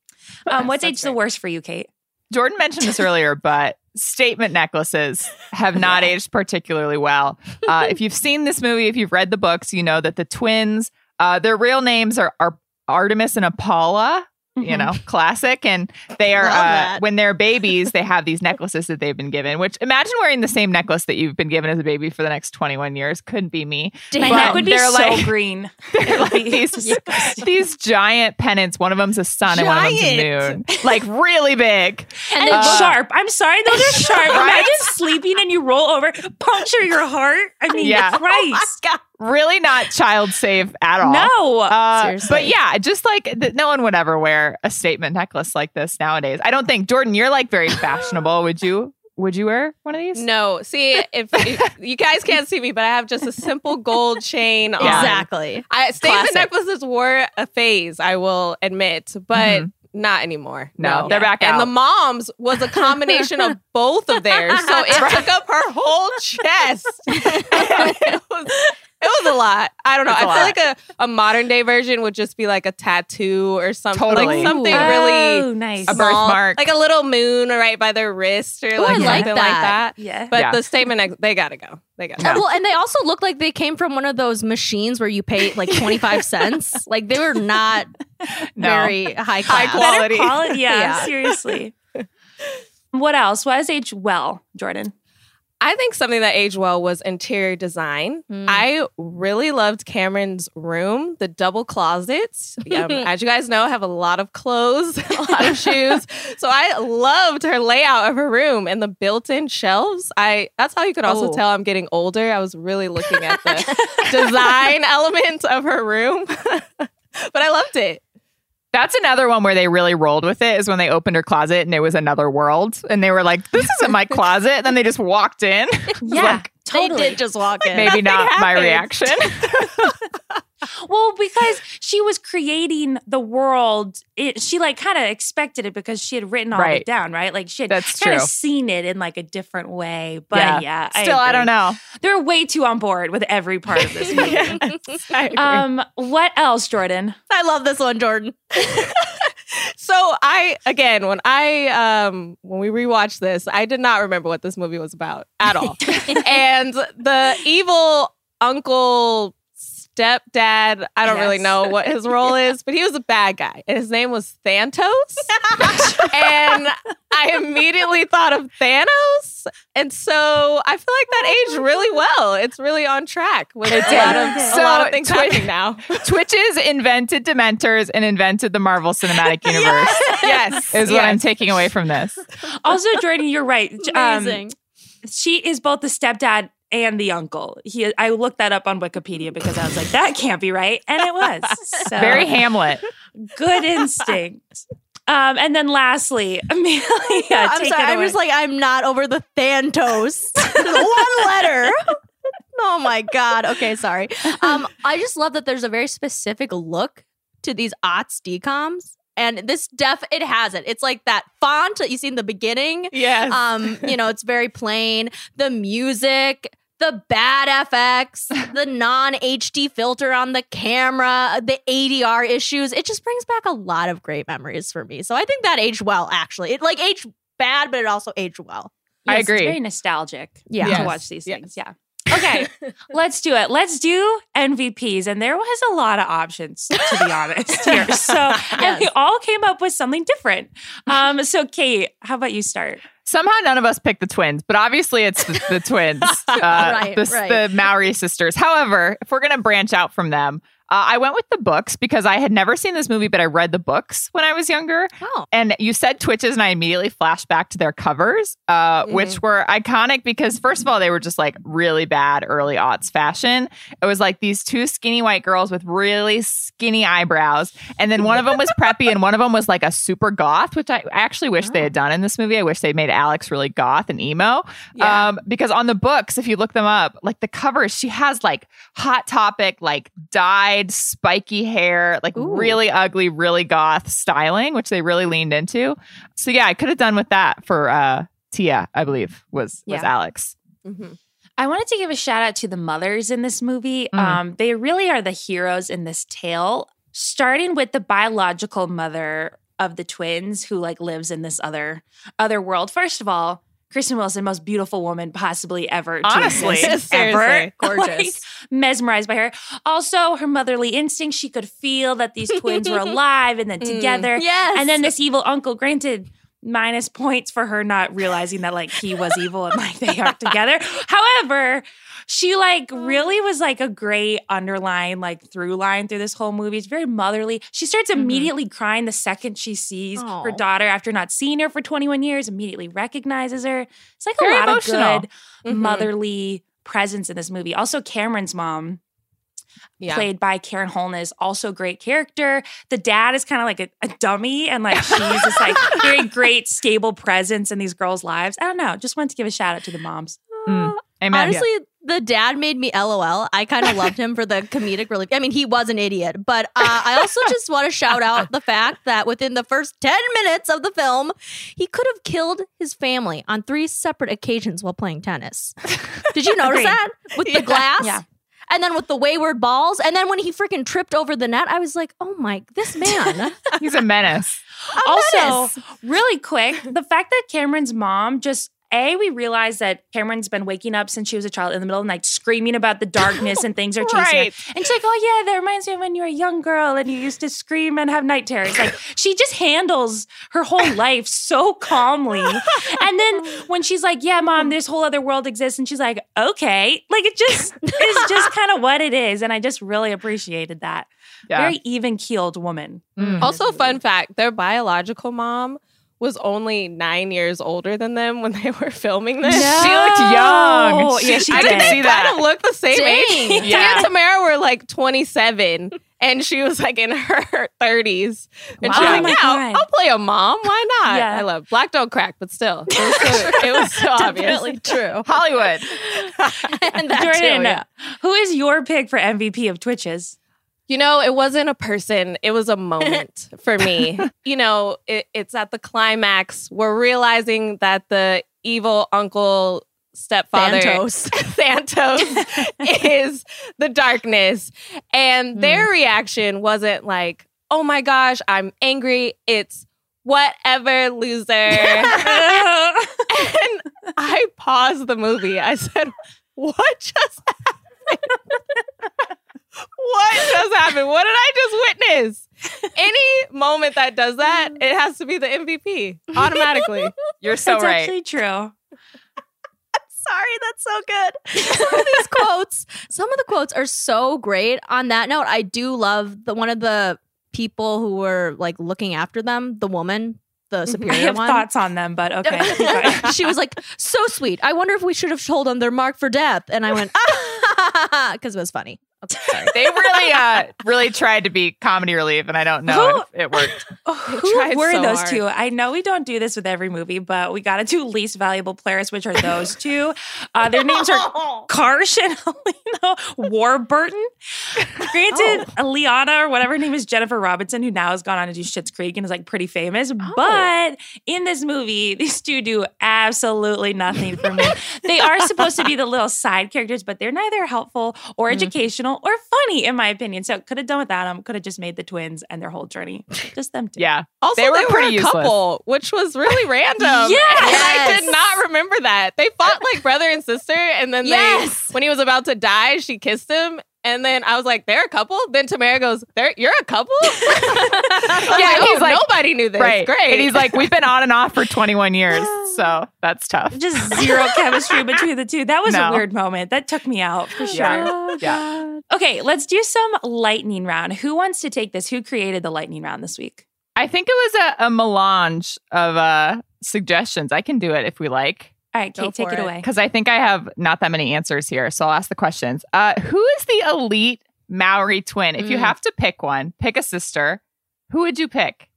Um, what's aged the worst for you, Kate? Jordan mentioned this earlier, but statement necklaces have not aged particularly well. Uh, if you've seen this movie, if you've read the books, you know that the twins, uh, their real names are, are Artemis and Apollo. You Mhm. know, classic. And they are, uh, when they're babies, they have these necklaces that they've been given, which imagine wearing the same necklace that you've been given as a baby for the next 21 years. Couldn't be me. My neck would be so like- green. They're like these, these giant pennants. One of them's a sun and one of them's a moon. Like really big. and they look- sharp. I'm sorry, those are sharp. Right? Imagine sleeping and you roll over, puncture your heart. I mean, Yeah. Oh Christ. Really not child safe at all. no. Uh, but yeah, just like th- no one would ever wear a statement necklace like this nowadays. I don't think Jordan, you're like very fashionable. would you? Would you wear one of these? No, see, if, if you guys can't see me, but I have just a simple gold chain on. Exactly. I, statement Classic. necklaces were a phase, I will admit, but Mhm. not anymore. No, they're back and out. the mom's was a combination of both of theirs, so it took up her whole chest. it was. It was a lot. I don't know. It's a I feel lot. like a, a modern day version would just be like a tattoo or something. Totally. Like something oh, really nice. A small, birthmark. Like a little moon right by their wrist or Ooh, like I like something like that. that. yeah. But Yeah. the statement, they gotta go. They gotta Yeah. go. Well, and they also look like they came from one of those machines where you pay like 25 cents. Like they were not No. very high High quality. Better quality. Yeah, Yeah. seriously. what else? What has aged well, Jordan? I think something that aged well was interior design. Mm. I really loved Cameron's room, the double closets. Um, as you guys know, I have a lot of clothes, a lot of shoes. So I loved her layout of her room and the built-in shelves. I that's how you could also Oh. tell I'm getting older. I was really looking at the design element of her room. but I loved it. That's another one where they really rolled with it is when they opened her closet and it was another world. And they were like, this isn't my closet. And then they just walked in. Yeah, like, totally. They did just walk in. Maybe not my reaction. Well, because she was creating the world, it, she like kind of expected it because she had written all Right. it down, right? Like she had kind of seen it in like a different way. But Yeah. yeah, Still, I, agree. don't know. They're way too on board with every part of this movie. I agree. um, what else, Jordan? I love this one, Jordan. So I again when I um when we rewatched this, I did not remember what this movie was about at all. and the evil uncle stepdad, I don't really know what his role is, but he was a bad guy. And his name was Thantos. and I immediately thought of Thanos. And so I feel like that aged really well. It's really on track with a lot, did. of, a lot of things Twi- happening now. Twitches invented Dementors and invented the Marvel Cinematic Universe. yes. Is what. I'm taking away from this. Also, Jordan, you're right. Um, Amazing. she is both the stepdad and the uncle. He, I looked that up on Wikipedia because I was like, that can't be right, and it was. So Very Hamlet. good instinct. Um, and then lastly, Amelia, I'm take sorry. it I'm just like I'm not over the Thantos. one letter. Oh my god. Okay, sorry. Um, I just love that there's a very specific look to these aughts DCOMs. And this def it has it. It's like that font that you see in the beginning. Yes. Um, you know, it's very plain. The music, the bad FX, the non HD filter on the camera, the ADR issues. It just brings back a lot of great memories for me. So I think that aged well, actually. It like aged bad, but it also aged well. I agree. It's very nostalgic Yeah. to watch these Yes. things. Yeah. Okay, let's do it. Let's do MVPs. And there was a lot of options, to be honest, here. So, and we all came up with something different. Um, so, Kate, how about you start? Somehow none of us picked the twins, but obviously it's the, the twins, uh, Right, the, right. the Mowry sisters. However, if we're going to branch out from them, uh, I went with the books because I had never seen this movie, but I read the books when I was younger. Oh. And you said Twitches, and I immediately flashed back to their covers, uh, which were iconic because, first of all, they were just like really bad early aughts fashion. It was like these two skinny white girls with really skinny eyebrows. And then one of them was preppy, and one of them was like a super goth, which I actually wish they had done in this movie. I wish they made Alex really goth and emo. Yeah. Um, because on the books, if you look them up, like the covers, she has like hot topic, like dyed spiky hair, like Ooh. really ugly, really goth styling, which they really leaned into. So yeah, I could have done with that for uh Tia, I believe was was Yeah. Alex. Mhm. I wanted to give a shout out to the mothers in this movie. Mm. Um, they really are the heroes in this tale, starting with the biological mother of the twins who like lives in this other other world. First of all, Kristen Wilson, most beautiful woman possibly ever. to Honestly. exist, ever. Gorgeous. Like, mesmerized by her. Also, her motherly instinct. She could feel that these twins were alive and then Mm. together. Yes. And then this evil uncle, granted, minus points for her not realizing that like he was evil and like they are together. However, she like really was like a great underline, like through line through this whole movie. It's very motherly. She starts immediately crying the second she sees her daughter after not seeing her for 21 years, immediately recognizes her. It's like Very a lot emotional. of good Mhm. motherly presence in this movie. Also, Cameron's mom Yeah. played by Karen Holness, also great character. The dad is kind of like a, a dummy, and like she's this like very great, stable presence in these girls' lives. I don't know. Just wanted to give a shout out to the moms. Mm. Amen. Honestly, the dad made me LOL. I kind of loved him for the comedic relief. I mean, he was an idiot, but uh, I also just want to shout out the fact that within the first 10 minutes of the film, he could have killed his family on three separate occasions while playing tennis. Did you notice that? With the glass? Yeah. And then with the wayward balls. And then when he freaking tripped over the net, I was like, oh my, this man. He's a menace. also, menace. really quick, the fact that Cameron's mom just A, we realized that Cameron's been waking up since she was a child in the middle of the night, screaming about the darkness and things are chasing Right. her. And she's like, oh, yeah, that reminds me of when you were a young girl and you used to scream and have night terrors. Like, she just handles her whole life so calmly. And then when she's like, yeah, mom, this whole other world exists. And she's like, okay. Like, it just is just kind of what it is. And I just really appreciated that. Yeah. Very even keeled woman. Mm. Also, fun fact: their biological mom was only nine years older than them when they were filming this. She looked young. Yeah, she I did. didn't see see that. Kind of look the same Dang. age. Yeah. Tia and Tamera were like 27, and she was like in her 30s. And she Wow. was Oh like, my "Yeah, I'll, I'll play a mom. Why not?" Yeah. I love black don't crack, but still, it was so, it was so obvious. Definitely true. Hollywood. and that Jordan, too, yeah. who is your pick for MVP of Twitches? You know, it wasn't a person, it was a moment for me. You know, it, it's at the climax. We're realizing that the evil uncle stepfather Thanos. Thanos is the darkness. And hmm. their reaction wasn't like, oh my gosh, I'm angry. It's whatever, loser. and I paused the movie. I said, what just happened? What just happened? What did I just witness? Any moment that does that, it has to be the MVP automatically. You're so That's right. actually true. I'm sorry, that's so good. Some of these quotes, some of the quotes are so great. On that note, I do love the one of the people who were like looking after them, the woman, the I superior have one. thoughts on them, but okay. she was like, so sweet. I wonder if we should have told them they're marked for death. And I went, ah, because it was funny. Okay. They really, uh, really tried to be comedy relief, and I don't know Who- if it worked. Who were so those hard. two? I know we don't do this with every movie, but we got to do least valuable players, which are those two. Uh, their names are Karsh and Helena Warburton. Granted, Liana or whatever her name is, Jennifer Robertson, who now has gone on to do Schitt's Creek and is like pretty famous. But in this movie, these two do absolutely nothing for me. they are supposed to be the little side characters, but they're neither helpful or educational or funny, in my opinion. So could have done without them. Could have just made the twins and their whole journey. Just them two. Yeah. Also, They they were were, pretty a useless. couple, which was really random. Yes! And I did not remember that. They fought like brother and sister, and then Yes! they, when he was about to die, she kissed him. And then I was like, "They're a couple." Then Tamera goes, "They're you're a couple." yeah, Yeah, he's he's like, like- nobody knew this. Right. Great. And he's like, we've been on and off for 21 years. So that's tough. Just zero chemistry between the two. That was a weird moment. That took me out for sure. Yeah. Yeah. Okay, let's do some lightning round. Who wants to take this? Who created the lightning round this week? I think it was a, a melange of uh, suggestions. I can do it if we like. All right, Go Kate, take it it. away. because I think I have not that many answers here. So I'll ask the questions. Uh, who is the elite Mowry twin? If you Mm. have to pick one, pick a sister. Who would you pick?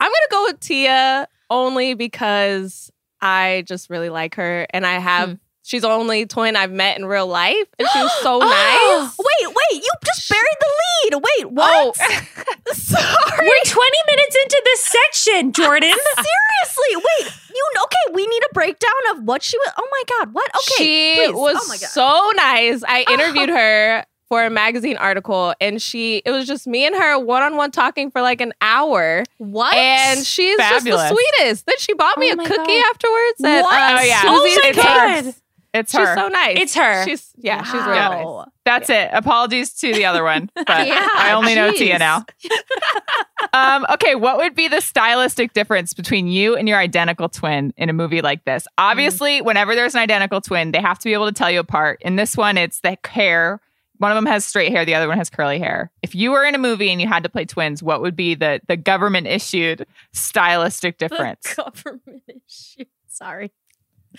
I'm gonna go with Tia only because I just really like her, and I have. Hmm. She's the only twin I've met in real life, and she was so oh, nice. Wait, wait, you just buried the lead. Wait, oh. what? Oh, sorry. We're 20 minutes into this section, Jordan. Seriously, wait. You okay? We need a breakdown of what she was. Oh my god, what? Okay, she please. Oh was oh my god. so nice. I interviewed her for a magazine article, and she it was just me and her one on one talking for like an hour, what? and she's Fabulous. just the sweetest. Then she bought me Oh a cookie God. afterwards. At, What? uh, Oh, yeah. Oh my Cakes. God. It's her. She's so nice. It's her. She's yeah, she's really nice. That's it. Apologies to the other one, but Yeah, I only know. Tia now. um, okay, what would be the stylistic difference between you and your identical twin in a movie like this? Obviously, whenever there's an identical twin, they have to be able to tell you apart. In this one, it's the hair. One of them has straight hair, the other one has curly hair. If you were in a movie and you had to play twins, what would be the the government issued stylistic difference? government issue. Sorry.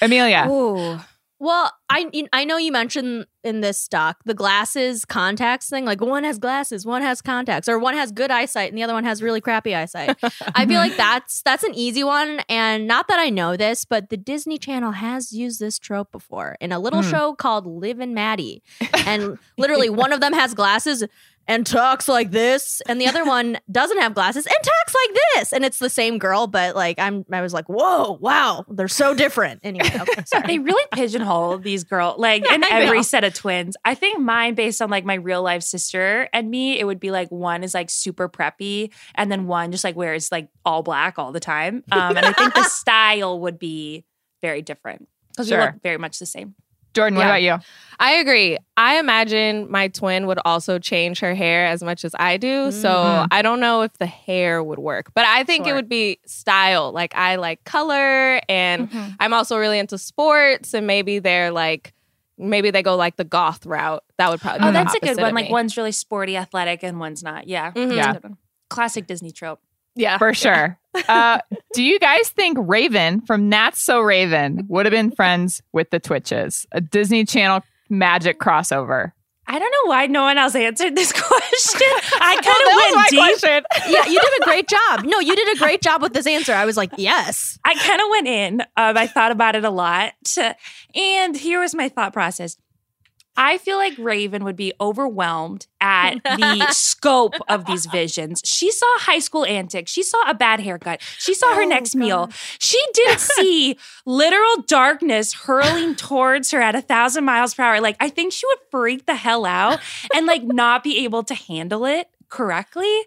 Amelia. Ooh. Well, I I know you mentioned in this stock the glasses contacts thing. Like one has glasses, one has contacts, or one has good eyesight and the other one has really crappy eyesight. I feel like that's that's an easy one. And not that I know this, but the Disney Channel has used this trope before in a little Hmm. show called Liv and Maddie. And literally one of them has glasses and talks like this, and the other one doesn't have glasses and talks like this. And it's the same girl, but like I'm I was like, whoa, wow, they're so different. Anyway, okay, sorry. they really pigeonhole these girls, like in I every know. set of twins. I think mine, based on like my real life sister and me, it would be like one is like super preppy, and then one just like wears like all black all the time. Um, and I think the style would be very different because we Sure. look very much the same. Jordan, what Yeah. about you? I agree. I imagine my twin would also change her hair as much as I do. So Mhm. I don't know if the hair would work, but I think Sure. it would be style. Like I like color and Mm-hmm. I'm also really into sports and maybe they're like, maybe they go like the goth route. That would probably be Oh, the that's a good one. Like one's really sporty, athletic, and one's not. Yeah, Mhm. Yeah. a good one. Classic Disney trope. Yeah. For sure. Uh, do you guys think Raven from That's So Raven would have been friends with the Twitches? A Disney Channel magic crossover. I don't know why no one else answered this question. I kind Well, of was went my deep. question. yeah, you did a great job. No, you did a great job with this answer. I was like, yes. I kind of went in. Um, I thought about it a lot. And here was my thought process. I feel like Raven would be overwhelmed at the scope of these visions. She saw high school antics. She saw a bad haircut. She saw her Oh, next meal. She didn't see literal darkness hurling towards her at a thousand miles per hour. Like, I think she would freak the hell out and like not be able to handle it correctly.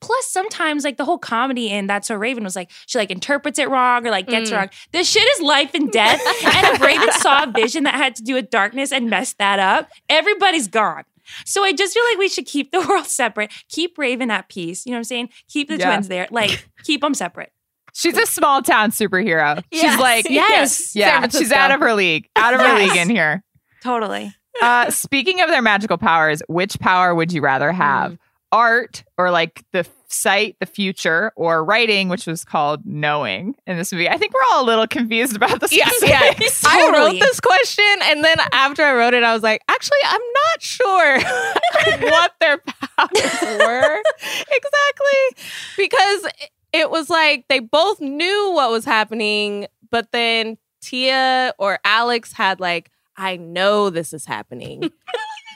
Plus, sometimes like the whole comedy in That's So Raven was like she like interprets it wrong or like gets it Mm. wrong. This shit is life and death. and if Raven saw a vision that had to do with darkness and messed that up, everybody's gone. So I just feel like we should keep the world separate. Keep Raven at peace. You know what I'm saying? Keep the Yeah. twins there. Like keep them separate. She's a small town superhero. She's like, Yes. yeah, she's out of her league, out of her Yes. league in here. Totally. Uh, speaking of their magical powers, which power would you rather have? Mm. Art or like the sight, the future, or writing, which was called knowing in this movie? I think we're all a little confused about the Yeah, yeah. I wrote this question, and then after I wrote it, I was like, actually, I'm not sure what their powers were exactly because it was like they both knew what was happening, but then Tia or Alex had like, I know this is happening.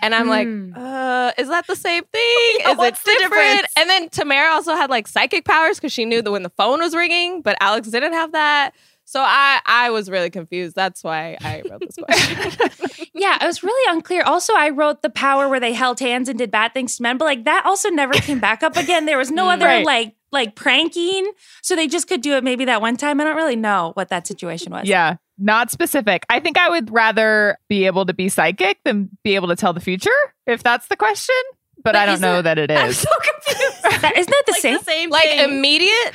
And I'm like, Hmm. uh, is that the same thing? Is what's it different? And then Tamera also had like psychic powers because she knew that when the phone was ringing, but Alex didn't have that. So I I was really confused. That's why I wrote this question. Yeah, it was really unclear. Also, I wrote the power where they held hands and did bad things to men, but like that also never came back up again. There was no other Right. like like pranking, so they just could do it maybe that one time. I don't really know what that situation was. Yeah, not specific. I think I would rather be able to be psychic than be able to tell the future, if that's the question. But, But I don't know it- that it is. I'm so confused. that, isn't that the like same? the same like thing. immediate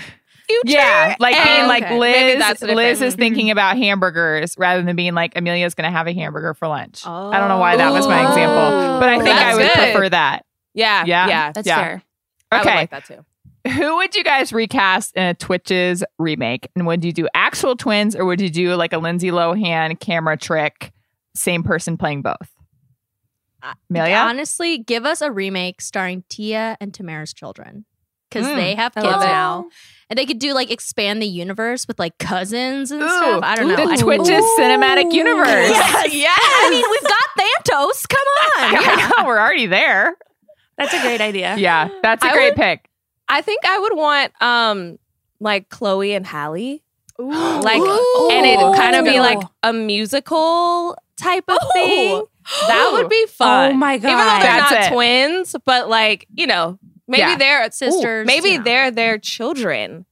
future. Yeah, like And- being oh, like okay, maybe Liz. that's Liz difference. is mm-hmm. thinking about hamburgers rather than being like Amelia's going to have a hamburger for lunch. I don't know why that was my Oh. example, but I think oh, I would good. prefer that. Yeah, Yeah. yeah, That's Yeah. fair. I would Okay, like that too. Who would you guys recast in a Twitches remake? And would you do actual twins or would you do like a Lindsay Lohan camera trick, same person playing both? Amelia? Honestly, give us a remake starring Tia and Tamera's children. Because Mm, they have I kids now. And they could do like expand the universe with like cousins and Ooh. stuff. I don't know. The I- Twitches Ooh. cinematic universe. Yes. Yes. I mean, we've got Thantos. Come on. I know, we're already there. That's a great idea. Yeah, that's a I great would- pick. I think I would want um like Chloe and Halle. Like Ooh. and it kind of be like a musical type of Ooh. thing. That would be fun. Oh my god. Even though they're That's not it. twins, but like, you know, maybe Yeah. they're Sisters, Maybe you know. they're their children.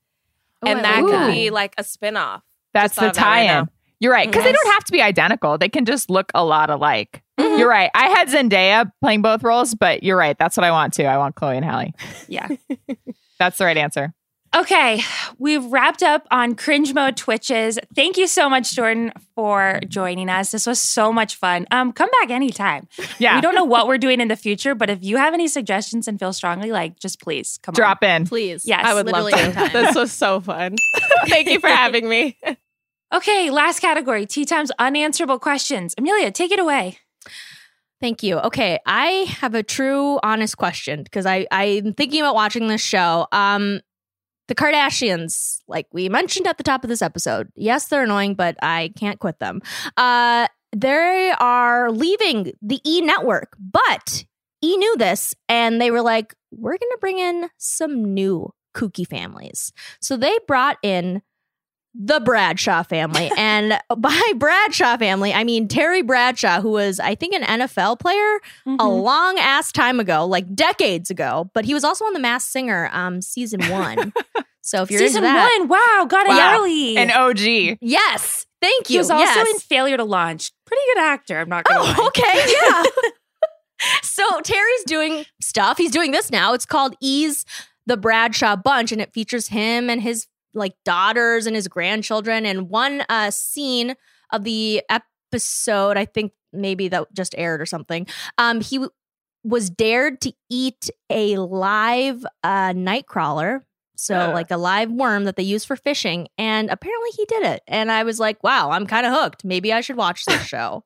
Oh, and I that like could that. be like a spin-off. That's the thought of that right tie-in. now. You're right, because they don't have to be identical. They can just look a lot alike. Mhm. You're right. I had Zendaya playing both roles, but you're right. That's what I want too. I want Chloe and Halle. Yeah. That's the right answer. Okay, we've wrapped up on cringe mode twitches. Thank you so much, Jordan, for joining us. This was so much fun. Um, come back anytime. Yeah. We don't know what we're doing in the future, but if you have any suggestions and feel strongly, like just please come Drop in. Please. Yes, I would love Literally to. this was so fun. Thank you for having me. Okay, last category: tea time's unanswerable questions. Amelia, take it away. Thank you. Okay, I have a true, honest question because I I'm thinking about watching this show. Um, the Kardashians, like we mentioned at the top of this episode, yes, they're annoying, but I can't quit them. Uh, they are leaving the E network, but E knew this, and they were like, "We're gonna bring in some new kooky families." So they brought in the Bradshaw family. and by Bradshaw family, I mean Terry Bradshaw, who was, I think, an NFL player a Mhm. long ass time ago, like decades ago. But he was also on The Masked Singer, um, season one. so if you're Season into that, one, wow, got it Wow. early. An OG. yes. Thank you. He you. was also yes. in Failure to Launch. Pretty good actor. I'm not gonna lie. Oh, okay, yeah. so Terry's doing stuff. He's doing this now. It's called E's the Bradshaw Bunch, and it features him and his like daughters and his grandchildren. And one uh, scene of the episode, I think maybe that just aired or something. Um, he w- was dared to eat a live uh, nightcrawler. So, Ugh. like a live worm that they use for fishing. And apparently he did it. And I was like, wow, I'm kind of hooked. Maybe I should watch this show.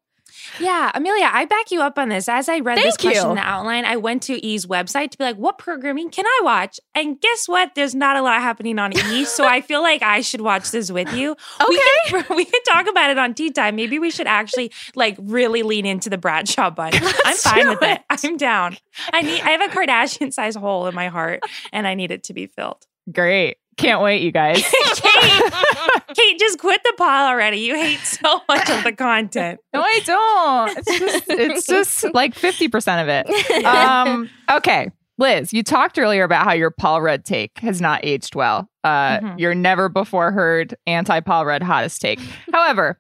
Yeah, Amelia, I back you up on this. As I read this Thank you. question in the outline, I went to E's website to be like, what programming can I watch? And guess what? There's not a lot happening on E, so I feel like I should watch this with you. We can, we can talk about it on tea time. Maybe we should actually like really lean into the Bradshaw bunch. I'm fine with it. I'm down. I need I have a Kardashian size hole in my heart and I need it to be filled. Great. Can't wait, you guys. Kate, Kate, just quit the pile already. You hate so much of the content. No, I don't. It's just, it's just like 50% of it. Um, okay. Liz, you talked earlier about how your Paul Rudd take has not aged well. Uh, Mhm. Your never before heard anti Paul Rudd hottest take. However,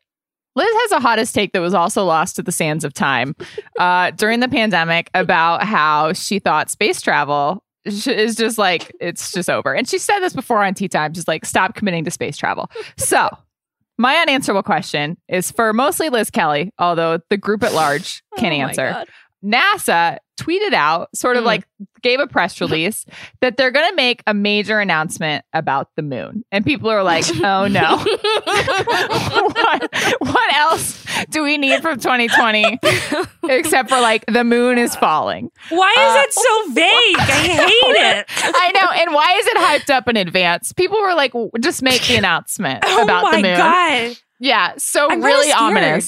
Liz has a hottest take that was also lost to the sands of time uh, during the pandemic about how she thought space travel is just like, it's just over. And she said this before on Tea Time, just like, stop committing to space travel. So, my unanswerable question is for mostly Liz Kelly, although the group at large can Oh answer. NASA tweeted out, sort of Mm. like gave a press release that they're going to make a major announcement about the moon. And people are like, oh no. what, what else do we need from 2020 except for like the moon is falling? Why is Uh, it so vague? I hate it. I know. And why is it hyped up in advance? People were like, just make the announcement Oh about the moon. god. Yeah. So I'm kinda really scared.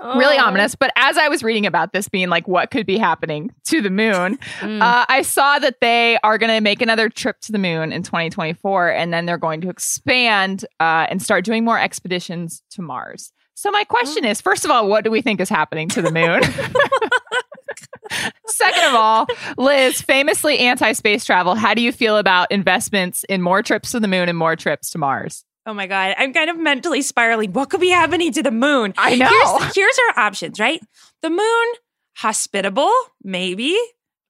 Really Oh. ominous. But as I was reading about this being like what could be happening to the moon, Mm. uh, I saw that they are going to make another trip to the moon in 2024, and then they're going to expand uh, and start doing more expeditions to Mars. So my question is, first of all, what do we think is happening to the moon? Second of all, Liz, famously anti-space travel, how do you feel about investments in more trips to the moon and more trips to Mars? Oh my god. I'm kind of mentally spiraling. What could be happening to the moon? I know. Here's, here's our options, right? The moon, hospitable, maybe.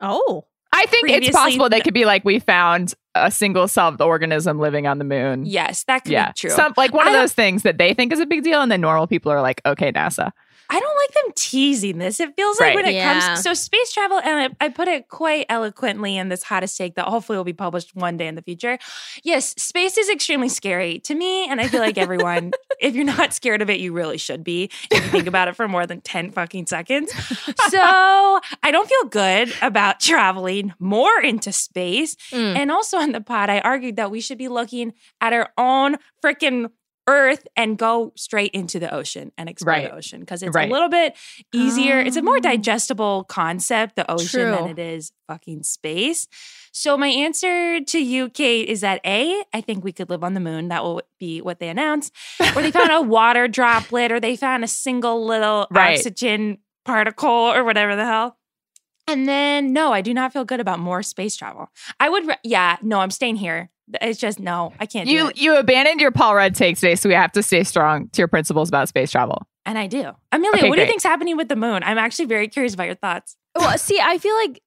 oh. I think it's possible they could be like we found a single celled organism living on the moon. Yes, that could yeah, be true. Some like one I of those things that they think is a big deal, and then normal people are like, "Okay, NASA." I don't like them teasing this. It feels like when it Yeah. comes so space travel, and I, I put it quite eloquently in this hottest take that hopefully will be published one day in the future. Yes, space is extremely scary to me, and I feel like everyone, if you're not scared of it, you really should be. If you think about it for more than ten fucking seconds, so I don't feel good about traveling more into space. Mm. And also on the pod, I argued that we should be looking at our own freaking Earth and go straight into the ocean and explore Right. the ocean because it's Right. a little bit easier. It's a more Oh. digestible concept, the ocean, True. than it is fucking space. So my answer to you, Kate, is that A, I think we could live on the moon. That will be what they announced. Or they found a water droplet, or they found a single little Right. oxygen particle, or whatever the hell. And then, no, I do not feel good about more space travel. I would, re- yeah, no, I'm staying here. It's just no, I can't. do You it. you abandoned your Paul Rudd take today, so we have to stay strong to your principles about space travel. and I do. Amelia, Okay, what do you think's happening with the moon? I'm actually very curious about your thoughts. Well, see, I feel like,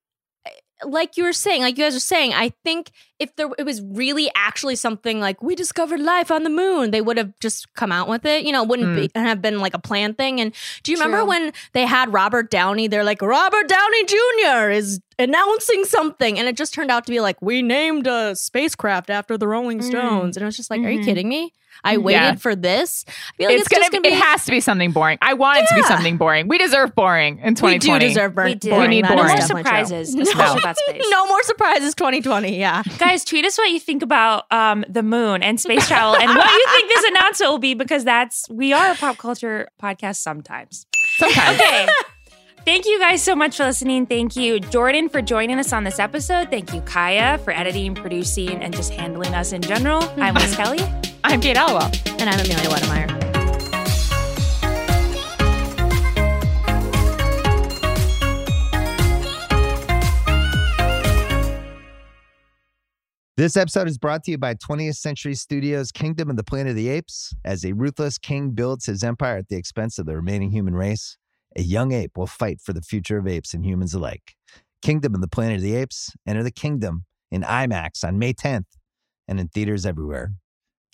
like you were saying, like you guys were saying, I think if there it was really actually something like we discovered life on the moon, they would have just come out with it. You know, it wouldn't be have been like a planned thing. And do you remember True. when they had Robert Downey? They're like Robert Downey Jr. is announcing something, and it just turned out to be like we named a spacecraft after the Rolling Mm. Stones, and it was just like, are you Mhm. kidding me? I waited Yeah. for this. I feel like it's, it's, gonna, gonna be, be. it has to be something boring. I want it to be something boring. We deserve boring in 2020. we do deserve burn- we do. boring. We need That is no more boring. definitely true. surprises, No. about space. no more surprises 2020 yeah Guys, tweet us what you think about um, the moon and space travel and what you think this announcement will be because that's we are a pop culture podcast sometimes. Sometimes. Okay. Thank you guys so much for listening. Thank you, Jordan, for joining us on this episode. Thank you, Kaya, for editing, producing, and just handling us in general. I'm Liz Kelly. I'm Kate Halliwell. and i'm amelia wedemeyer This episode is brought to you by 20th Century Studios' Kingdom of the Planet of the Apes. As a ruthless king builds his empire at the expense of the remaining human race, a young ape will fight for the future of apes and humans alike. Kingdom of the Planet of the Apes. Enter the kingdom in IMAX on May 10th and in theaters everywhere.